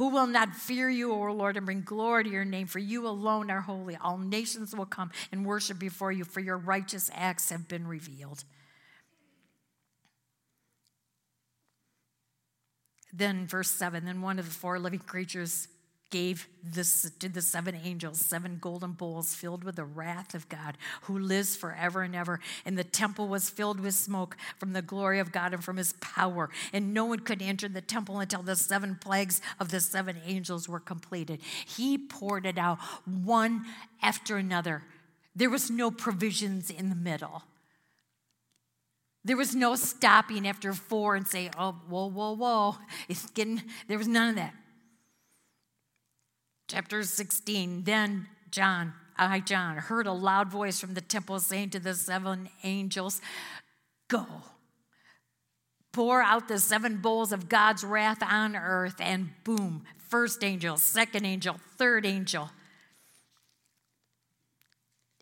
Who will not fear you, O Lord, and bring glory to your name? For you alone are holy. All nations will come and worship before you, for your righteous acts have been revealed. Then, verse 7 Then one of the four living creatures gave this to the seven angels seven golden bowls filled with the wrath of God who lives forever and ever. And the temple was filled with smoke from the glory of God and from his power. And no one could enter the temple until the seven plagues of the seven angels were completed. He poured it out one after another. There was no provisions in the middle. There was no stopping after four and say, oh, whoa, whoa, whoa. It's getting, there was none of that. Chapter 16 Then John, I, John, heard a loud voice from the temple saying to the seven angels, Go, pour out the seven bowls of God's wrath on earth. And boom, first angel, second angel, third angel.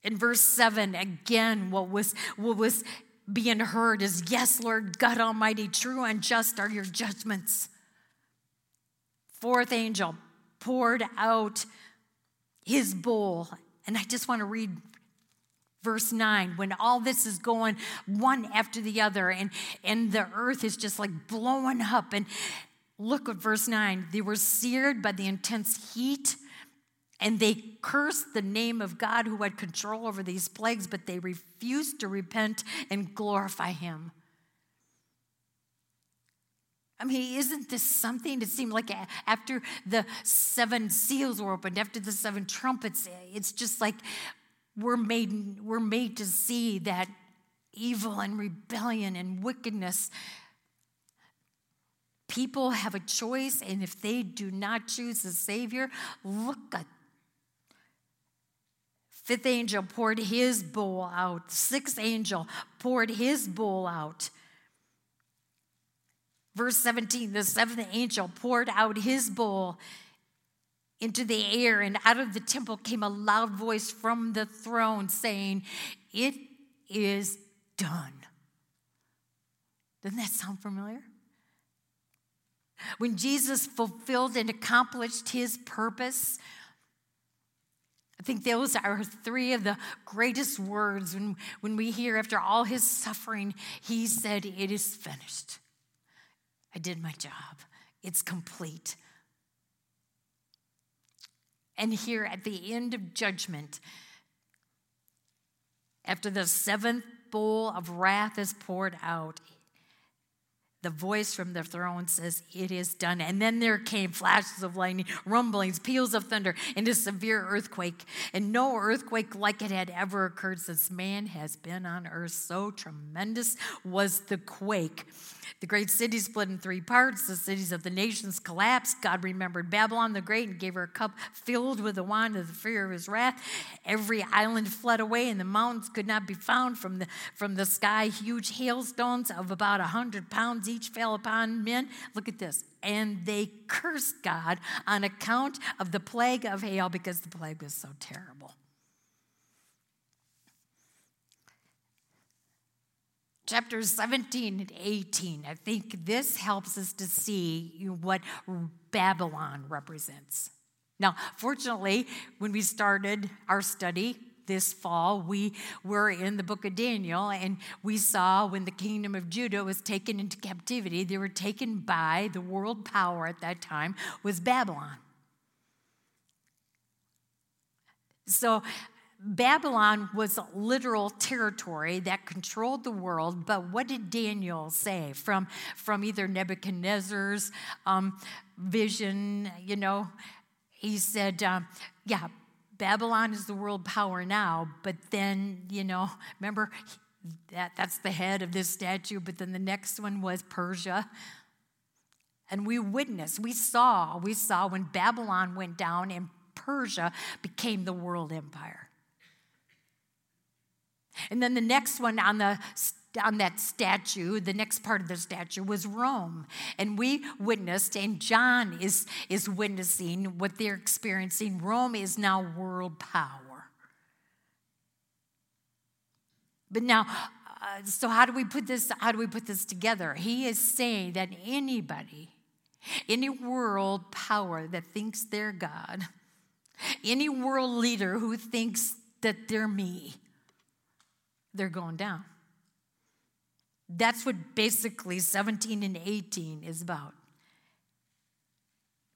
In verse 7, again, what was, what was being heard is, Yes, Lord God Almighty, true and just are your judgments. Fourth angel, poured out his bowl. And I just want to read verse 9 when all this is going one after the other and and the earth is just like blowing up. And look at verse 9 they were seared by the intense heat and they cursed the name of God who had control over these plagues but they refused to repent and glorify him I mean, isn't this something? It seemed like after the seven seals were opened, after the seven trumpets, it's just like we're made, we're made to see that evil and rebellion and wickedness. People have a choice, and if they do not choose the Savior, look at Fifth angel poured his bowl out. Sixth angel poured his bowl out. Verse 17 the seventh angel poured out his bowl into the air, and out of the temple came a loud voice from the throne saying, It is done. Doesn't that sound familiar? When Jesus fulfilled and accomplished his purpose, I think those are three of the greatest words when, when we hear after all his suffering, he said, It is finished. I did my job. It's complete. And here at the end of judgment, after the seventh bowl of wrath is poured out, the voice from the throne says, It is done. And then there came flashes of lightning, rumblings, peals of thunder, and a severe earthquake. And no earthquake like it had ever occurred since man has been on earth. So tremendous was the quake. The great city split in three parts. The cities of the nations collapsed. God remembered Babylon the Great and gave her a cup filled with the wine of the fear of his wrath. Every island fled away, and the mountains could not be found from the, from the sky. Huge hailstones of about a 100 pounds each fell upon men. Look at this. And they cursed God on account of the plague of hail because the plague was so terrible. Chapters 17 and 18, I think this helps us to see what Babylon represents. Now, fortunately, when we started our study this fall, we were in the book of Daniel, and we saw when the kingdom of Judah was taken into captivity, they were taken by the world power at that time was Babylon. So Babylon was literal territory that controlled the world, but what did Daniel say from, from either Nebuchadnezzar's um, vision? You know, he said, um, Yeah, Babylon is the world power now, but then, you know, remember, that, that's the head of this statue, but then the next one was Persia. And we witnessed, we saw, we saw when Babylon went down and Persia became the world empire. And then the next one on the on that statue, the next part of the statue was Rome. And we witnessed, and John is, is witnessing what they're experiencing. Rome is now world power. But now, uh, so how do we put this how do we put this together he is saying that anybody any world power that thinks they're god any world leader who thinks that they're me they're going down. That's what basically 17 and 18 is about.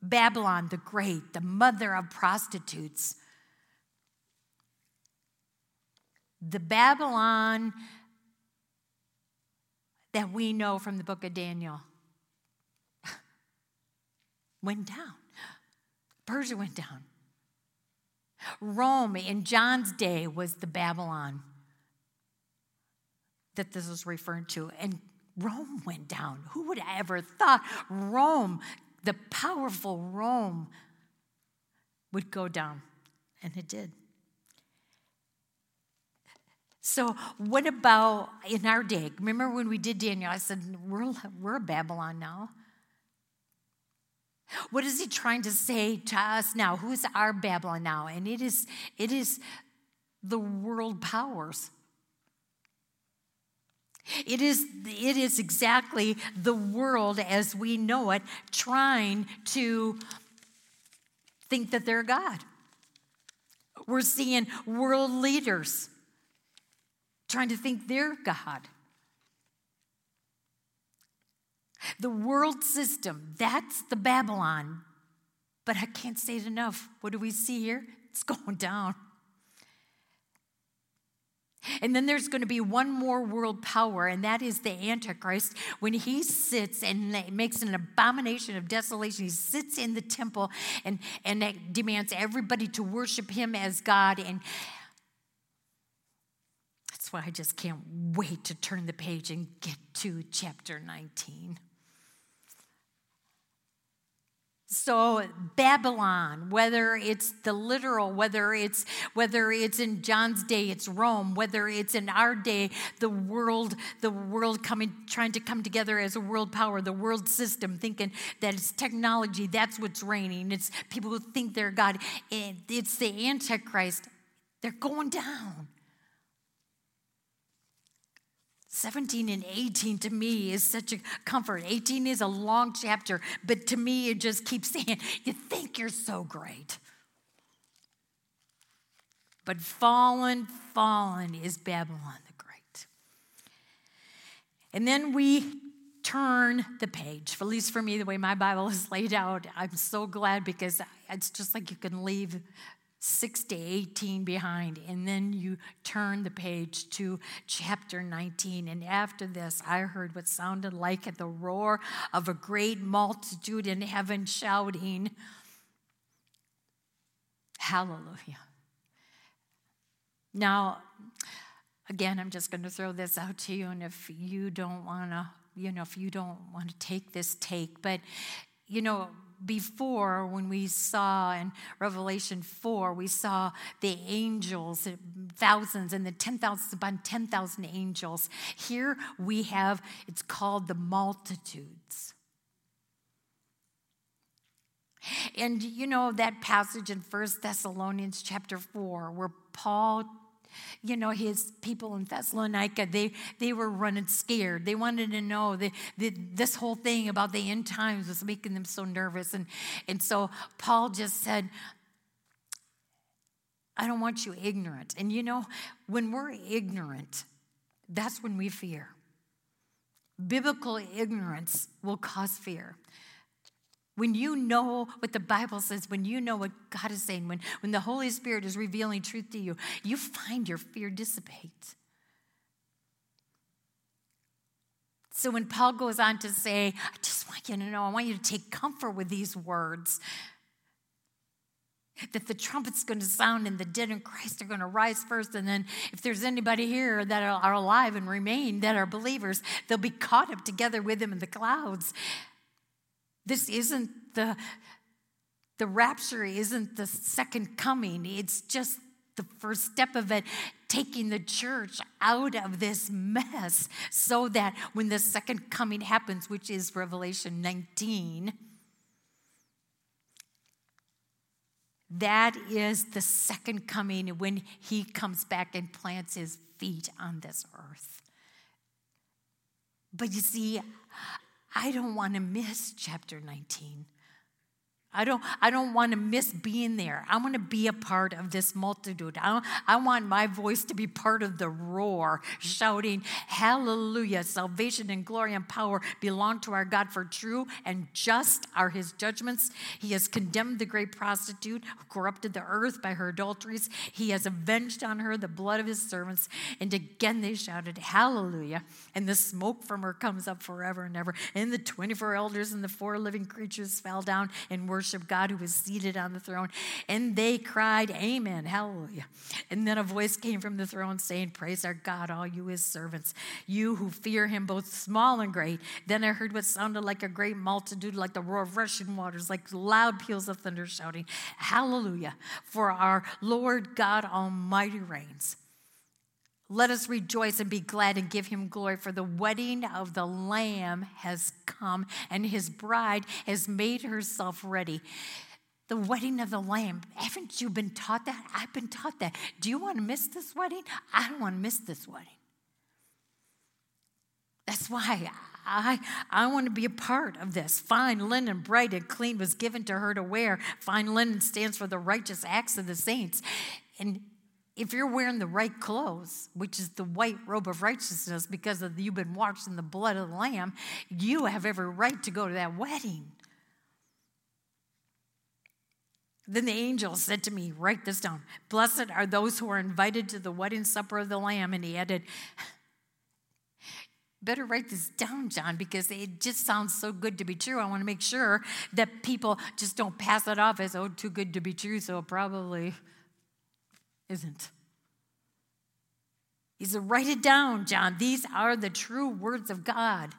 Babylon the Great, the mother of prostitutes. The Babylon that we know from the book of Daniel [LAUGHS] went down. Persia went down. Rome in John's day was the Babylon that this is referring to. And Rome went down. Who would have ever thought Rome, the powerful Rome, would go down? And it did. So, what about in our day? Remember when we did Daniel? I said, We're, we're Babylon now. What is he trying to say to us now? Who is our Babylon now? And it is, it is the world powers. It is, it is exactly the world as we know it trying to think that they're God. We're seeing world leaders trying to think they're God. The world system, that's the Babylon. But I can't say it enough. What do we see here? It's [LAUGHS] going down. And then there's going to be one more world power, and that is the Antichrist. When he sits and makes an abomination of desolation, he sits in the temple and, and demands everybody to worship him as God. And that's why I just can't wait to turn the page and get to chapter 19. So Babylon, whether it's the literal, whether it's whether it's in John's day, it's Rome, whether it's in our day, the world, the world coming, trying to come together as a world power, the world system, thinking that it's technology, that's what's reigning. It's people who think they're God. It's the Antichrist. They're going down. 17 and 18 to me is such a comfort. 18 is a long chapter, but to me, it just keeps [LAUGHS] saying, You think you're so great. But fallen, fallen is Babylon the Great. And then we turn the page. At least for me, the way my Bible is laid out, I'm so glad because it's just like you can leave 6 to 18 behind, and then you turn the page to chapter 19. And after this, I heard what sounded like the roar of a great multitude in heaven shouting, Hallelujah. Now, again, I'm just going to throw this out to you, and if you don't want to, you know, if you don't want to take this take, but, you know, before when we saw in Revelation 4, we saw the angels, uh, thousands, and the 10,000 upon 10,000 angels. Here we have, it's called the multitudes. And you know that passage in First Thessalonians chapter 4 where Paul you know, his people in Thessalonica, they, they were running scared. They wanted to know that, this whole thing about the end times was making them so nervous. And, and so Paul just said, I don't want you ignorant. And you know, when we're ignorant, that's when we fear. Biblical ignorance will cause fear. When you know what the Bible says, when you know what God is saying, when, when the Holy Spirit is revealing truth to you, you find your fear dissipates. So when Paul goes on to say, I just want you to know, I want you to take comfort with these words that the trumpet's going to sound and the dead in Christ are going to rise first. And then, if there's anybody here that are alive and remain that are believers, they'll be caught up together with him in the clouds. This isn't the, the rapture, isn't the second coming. It's just the first step of it, taking the church out of this mess so that when the second coming happens, which is Revelation 19, that is the second coming when he comes back and plants his feet on this earth. But you see, I don't want to miss chapter 19. I don't, I don't want to miss being there. I want to be a part of this multitude. I, I want my voice to be part of the roar, shouting, Hallelujah! Salvation and glory and power belong to our God, for true and just are his judgments. He has condemned the great prostitute who corrupted the earth by her adulteries. He has avenged on her the blood of his servants. And again they shouted, Hallelujah! And the smoke from her comes up forever and ever. And the 24 elders and the four living creatures fell down and worshiped worship God who was seated on the throne. And they cried, Amen, hallelujah. And then a voice came from the throne saying, Praise our God, all you his servants, you who fear him, both small and great. Then I heard what sounded like a great multitude, like the roar of rushing waters, like loud peals of thunder shouting, Hallelujah, for our Lord God Almighty reigns. Let us rejoice and be glad and give him glory, for the wedding of the Lamb has come, and his bride has made herself ready. The wedding of the Lamb. Haven't you been taught that? I've been taught that. Do you want to miss this wedding? I don't want to miss this wedding. That's why I, I want to be a part of this. Fine linen, bright and clean, was given to her to wear. Fine linen stands for the righteous acts of the saints. And if you're wearing the right clothes, which is the white robe of righteousness because of you've been washed in the blood of the Lamb, you have every right to go to that wedding. Then the angel said to me, Write this down. Blessed are those who are invited to the wedding supper of the Lamb. And he added, Better write this down, John, because it just sounds so good to be true. I want to make sure that people just don't pass it off as, oh, too good to be true, so probably isn't. He said, Write it down, John. These are the true words of God.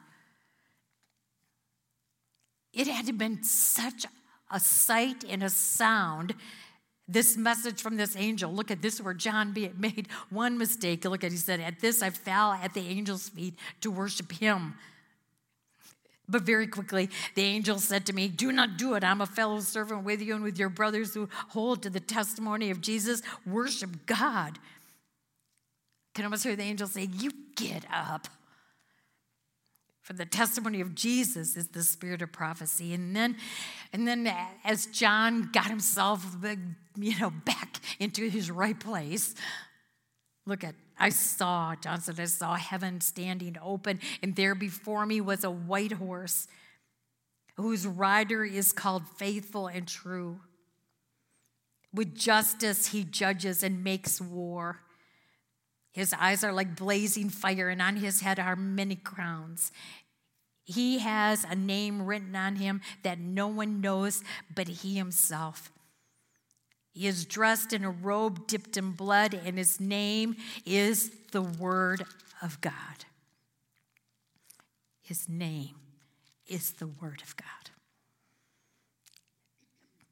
It had been such a sight and a sound. This message from this angel. Look at this where John made one mistake. Look at he said, At this I fell at the angel's feet to worship him. But very quickly, the angel said to me, Do not do it. I'm a fellow servant with you and with your brothers who hold to the testimony of Jesus. Worship God. Can almost hear the angel say, You get up. For the testimony of Jesus is the spirit of prophecy. And then, and then as John got himself, you know, back into his right place, Look at, I saw, John said, I saw heaven standing open, and there before me was a white horse whose rider is called faithful and true. With justice, he judges and makes war. His eyes are like blazing fire, and on his head are many crowns. He has a name written on him that no one knows but he himself. He is dressed in a robe dipped in blood, and his name is the Word of God. His name is the Word of God.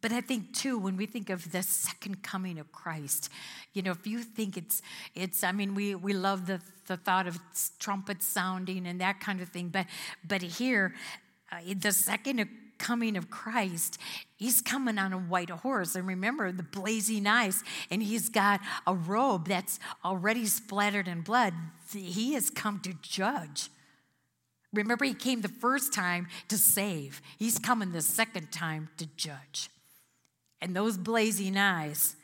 But I think too, when we think of the second coming of Christ, you know, if you think it's, it's, I mean, we, we love the, the thought of trumpets sounding and that kind of thing, but, but here, uh, the second coming of Christ, he's coming on a white horse. And remember the blazing eyes, and he's got a robe that's already splattered in blood. He has come to judge. Remember, he came the first time to save, he's coming the second time to judge. And those blazing eyes,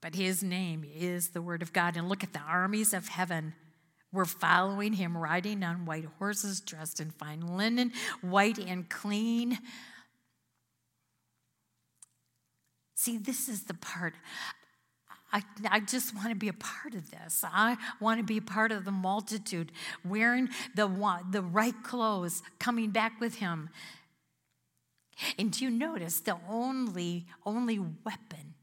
but his name is the Word of God. And look at the armies of heaven were following him, riding on white horses, dressed in fine linen, white and clean. See, this is the part. I, I just want to be a part of this. I want to be a part of the multitude, wearing the, the right clothes, coming back with him. And do you notice the only, only weapon?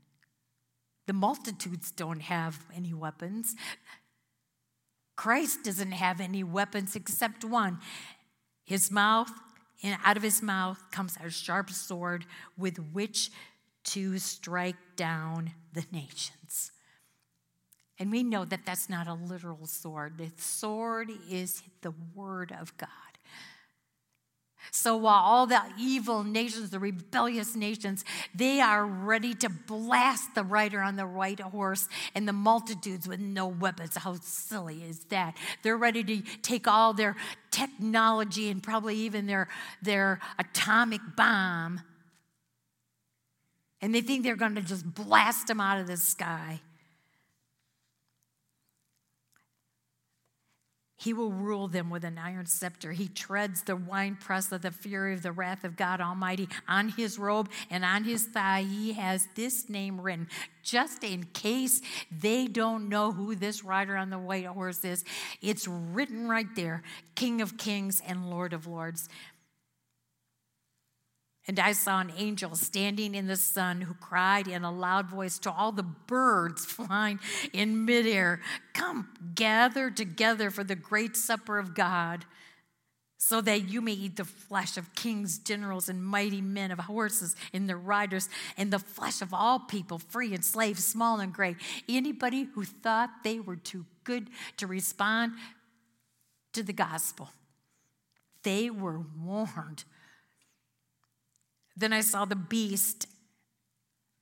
The multitudes don't have any weapons. Christ doesn't have any weapons except one. His mouth, and out of his mouth comes a sharp sword with which to strike down the nations. And we know that that's not a literal sword. The sword is the word of God. So while all the evil nations, the rebellious nations, they are ready to blast the rider on the white horse and the multitudes with no weapons. How silly is that? They're ready to take all their technology and probably even their, their atomic bomb. And they think they're going to just blast them out of the sky. He will rule them with an iron scepter. He treads the winepress of the fury of the wrath of God Almighty. On his robe and on his thigh, he has this name written, just in case they don't know who this rider on the white horse is. It's written right there King of Kings and Lord of Lords. And I saw an angel standing in the sun who cried in a loud voice to all the birds [LAUGHS] flying in midair Come, gather together for the great supper of God, so that you may eat the flesh of kings, generals, and mighty men, of horses and their riders, and the flesh of all people, free and slave, small and great. Anybody who thought they were too good to respond to the gospel, they were warned then I saw the beast,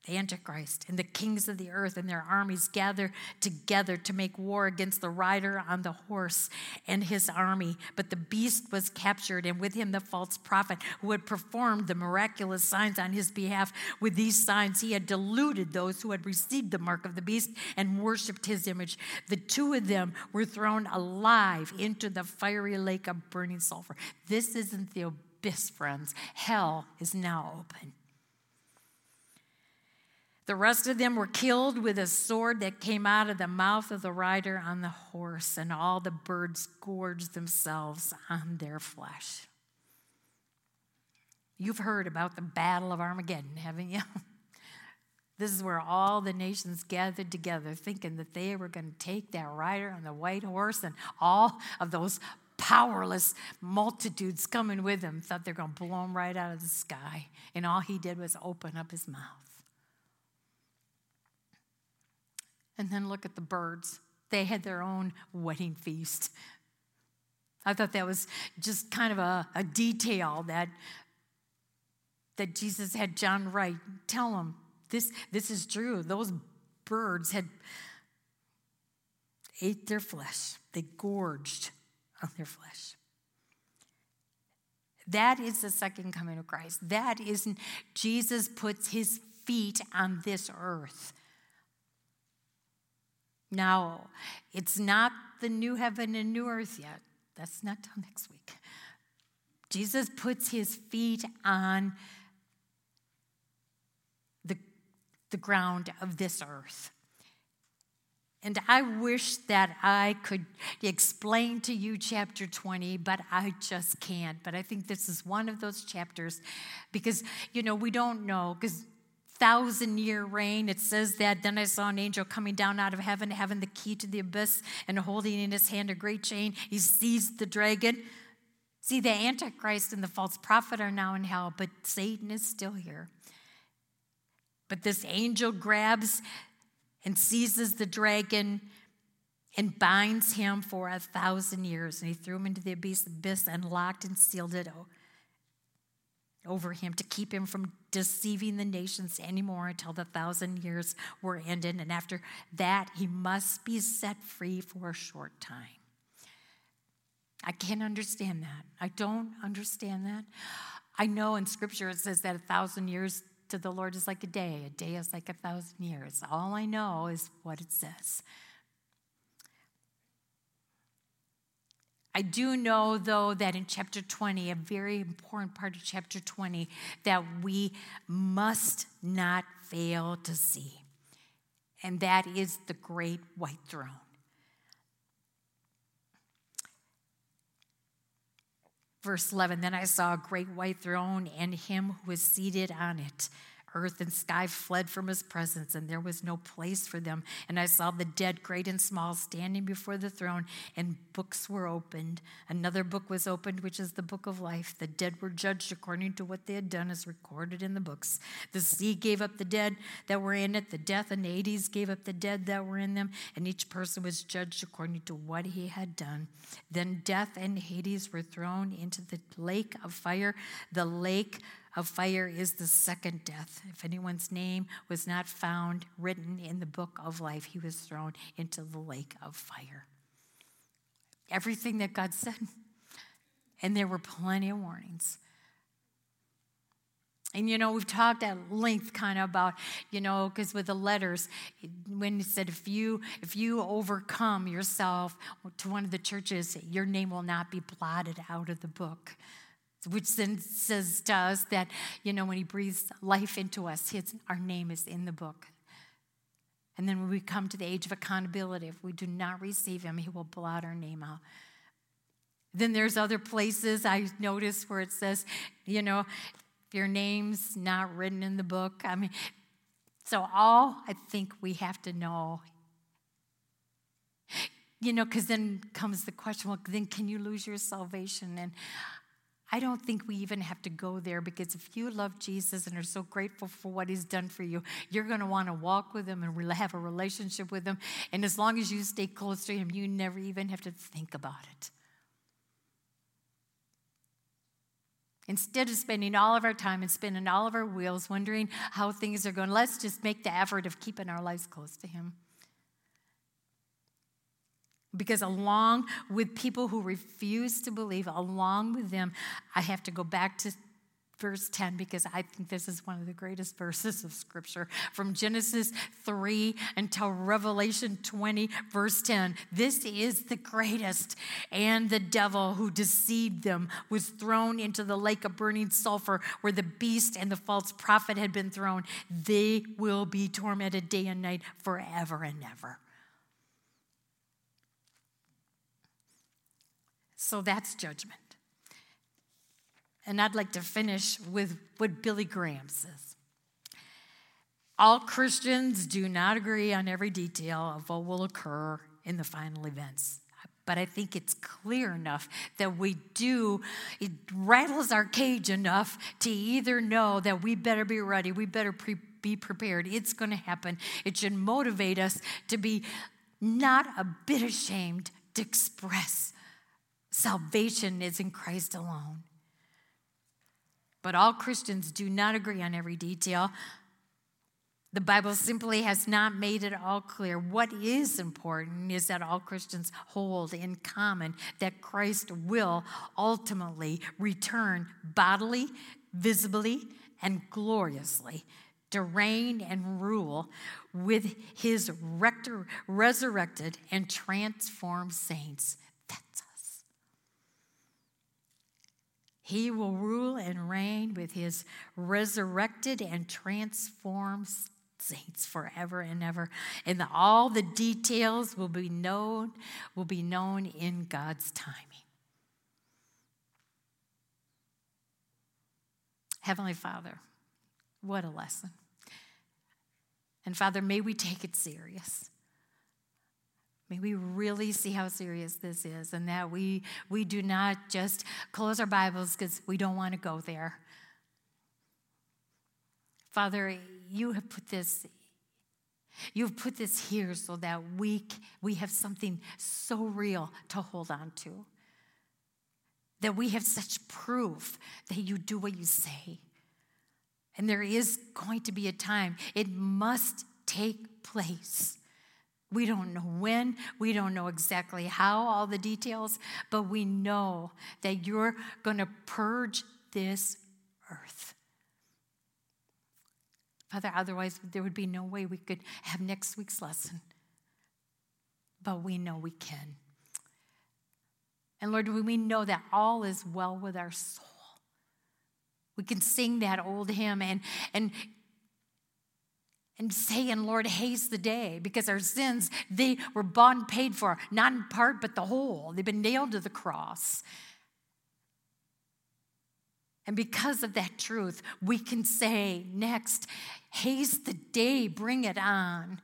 the Antichrist, and the kings of the earth and their armies gather together to make war against the rider on the horse and his army. But the beast was captured, and with him the false prophet who had performed the miraculous signs on his behalf. With these signs, he had deluded those who had received the mark of the beast and worshiped his image. The two of them were thrown alive into the fiery lake of burning sulfur. This isn't the abyss, friends. Hell is now open. The rest of them were killed with a sword that came out of the mouth of the rider on the horse, and all the birds gorged themselves on their flesh. You've heard about the Battle of Armageddon, haven't you? [LAUGHS] This is where all the nations gathered together, thinking that they were going to take that rider on the white horse and all of those powerless multitudes coming with him thought they're going to blow him right out of the sky. And all he did was open up his mouth. And then look at the birds. They had their own wedding feast. I thought that was just kind of a, a detail that, that Jesus had John write. Tell him this, this is true. Those birds had ate their flesh, they gorged on their flesh. That is the second coming of Christ. That isn't, Jesus puts his feet on this earth Now, it's not the new heaven and new earth yet. That's not till next week. Jesus puts his feet on the, the ground of this earth. And I wish that I could explain to you chapter 20, but I just can't. But I think this is one of those chapters because, you know, we don't know, because thousand year reign. It says that. Then I saw an angel coming down out of heaven, having the key to the abyss and holding in his hand a great chain. He seized the dragon. See, the Antichrist and the false prophet are now in hell, but Satan is still here. But this angel grabs and seizes the dragon and binds him for a thousand years. And he threw him into the abyss and locked and sealed it over him to keep him from deceiving the nations anymore until the thousand years were ended. And after that, he must be set free for a short time. I can't understand that. I don't understand that. I know in scripture it says that a thousand years to the Lord is like a day, a day is like a thousand years. All I know is what it says. I do know, though, that in chapter 20, a very important part of chapter 20, that we must not fail to see, and that is the great white throne. Verse 11 Then I saw a great white throne and him who was seated on it Earth and sky fled from his presence, and there was no place for them. And I saw the dead, great and small, standing before the throne, and books were opened. Another book was opened, which is the book of life. The dead were judged according to what they had done, as recorded in the books. The sea gave up the dead that were in it, the death and Hades gave up the dead that were in them, and each person was judged according to what he had done. Then death and Hades were thrown into the lake of fire. The lake of fire is the second death. If anyone's name was not found written in the book of life, he was thrown into the lake of fire. Everything that God said. And there were plenty of warnings. And you know, we've talked at length kind of about, you know, because with the letters, when it said if you if you overcome yourself to one of the churches, your name will not be blotted out of the book which then says to us that, you know, when he breathes life into us, his, our name is in the book. And then when we come to the age of accountability, if we do not receive him, he will blot our name out. Then there's other places I notice where it says, you know, if your name's not written in the book. I mean, so all I think we have to know, you know, because then comes the question, well, then can you lose your salvation? And I don't think we even have to go there because if you love Jesus and are so grateful for what he's done for you, you're going to want to walk with him and have a relationship with him. And as long as you stay close to him, you never even have to think about it. Instead of spending all of our time and spinning all of our wheels wondering how things are going, let's just make the effort of keeping our lives close to him. Because along with people who refuse to believe, along with them, I have to go back to verse 10 because I think this is one of the greatest verses of scripture from Genesis 3 until Revelation 20, verse 10. This is the greatest. And the devil who deceived them was thrown into the lake of burning sulfur where the beast and the false prophet had been thrown. They will be tormented day and night forever and ever. So that's judgment. And I'd like to finish with what Billy Graham says. All Christians do not agree on every detail of what will occur in the final events. But I think it's clear enough that we do, it rattles our cage enough to either know that we better be ready, we better pre- be prepared. It's going to happen. It should motivate us to be not a bit ashamed to express Salvation is in Christ alone. But all Christians do not agree on every detail. The Bible simply has not made it all clear. What is important is that all Christians hold in common that Christ will ultimately return bodily, visibly, and gloriously to reign and rule with his resurrected and transformed saints. That's us. He will rule and reign with his resurrected and transformed saints forever and ever. And the, all the details will be known, will be known in God's timing. Heavenly Father, what a lesson. And Father, may we take it serious. May we really see how serious this is and that we, we do not just close our Bibles because we don't want to go there. Father, you have put this You've put this here so that we, we have something so real to hold on to. That we have such proof that you do what you say. And there is going to be a time, it must take place. We don't know when, we don't know exactly how, all the details, but we know that you're going to purge this earth. Father, otherwise there would be no way we could have next week's lesson. But we know we can. And Lord, we know that all is well with our soul. We can sing that old hymn and, and, and say, and Lord, haste the day, because our sins, they were and paid for, not in part, but the whole. They've been nailed to the cross. And because of that truth, we can say next, haste the day, bring it on.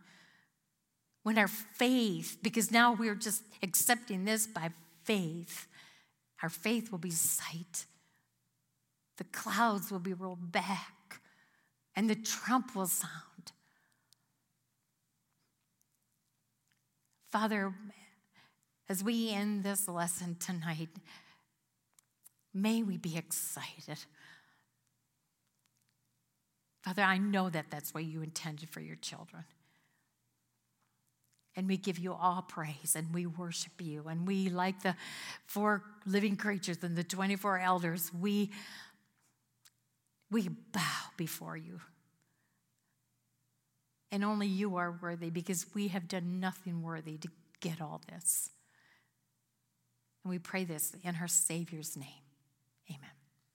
When our faith, because now we're just accepting this by faith, our faith will be sight. The clouds will be rolled back, and the trump will sound. Father, as we end this lesson tonight, May we be excited. Father, I know that that's what you intended for your children. And we give you all praise and we worship you. And we, like the four living creatures and the 24 elders, we, we bow before you. And only you are worthy because we have done nothing worthy to get all this. And we pray this in her Savior's name. Amen.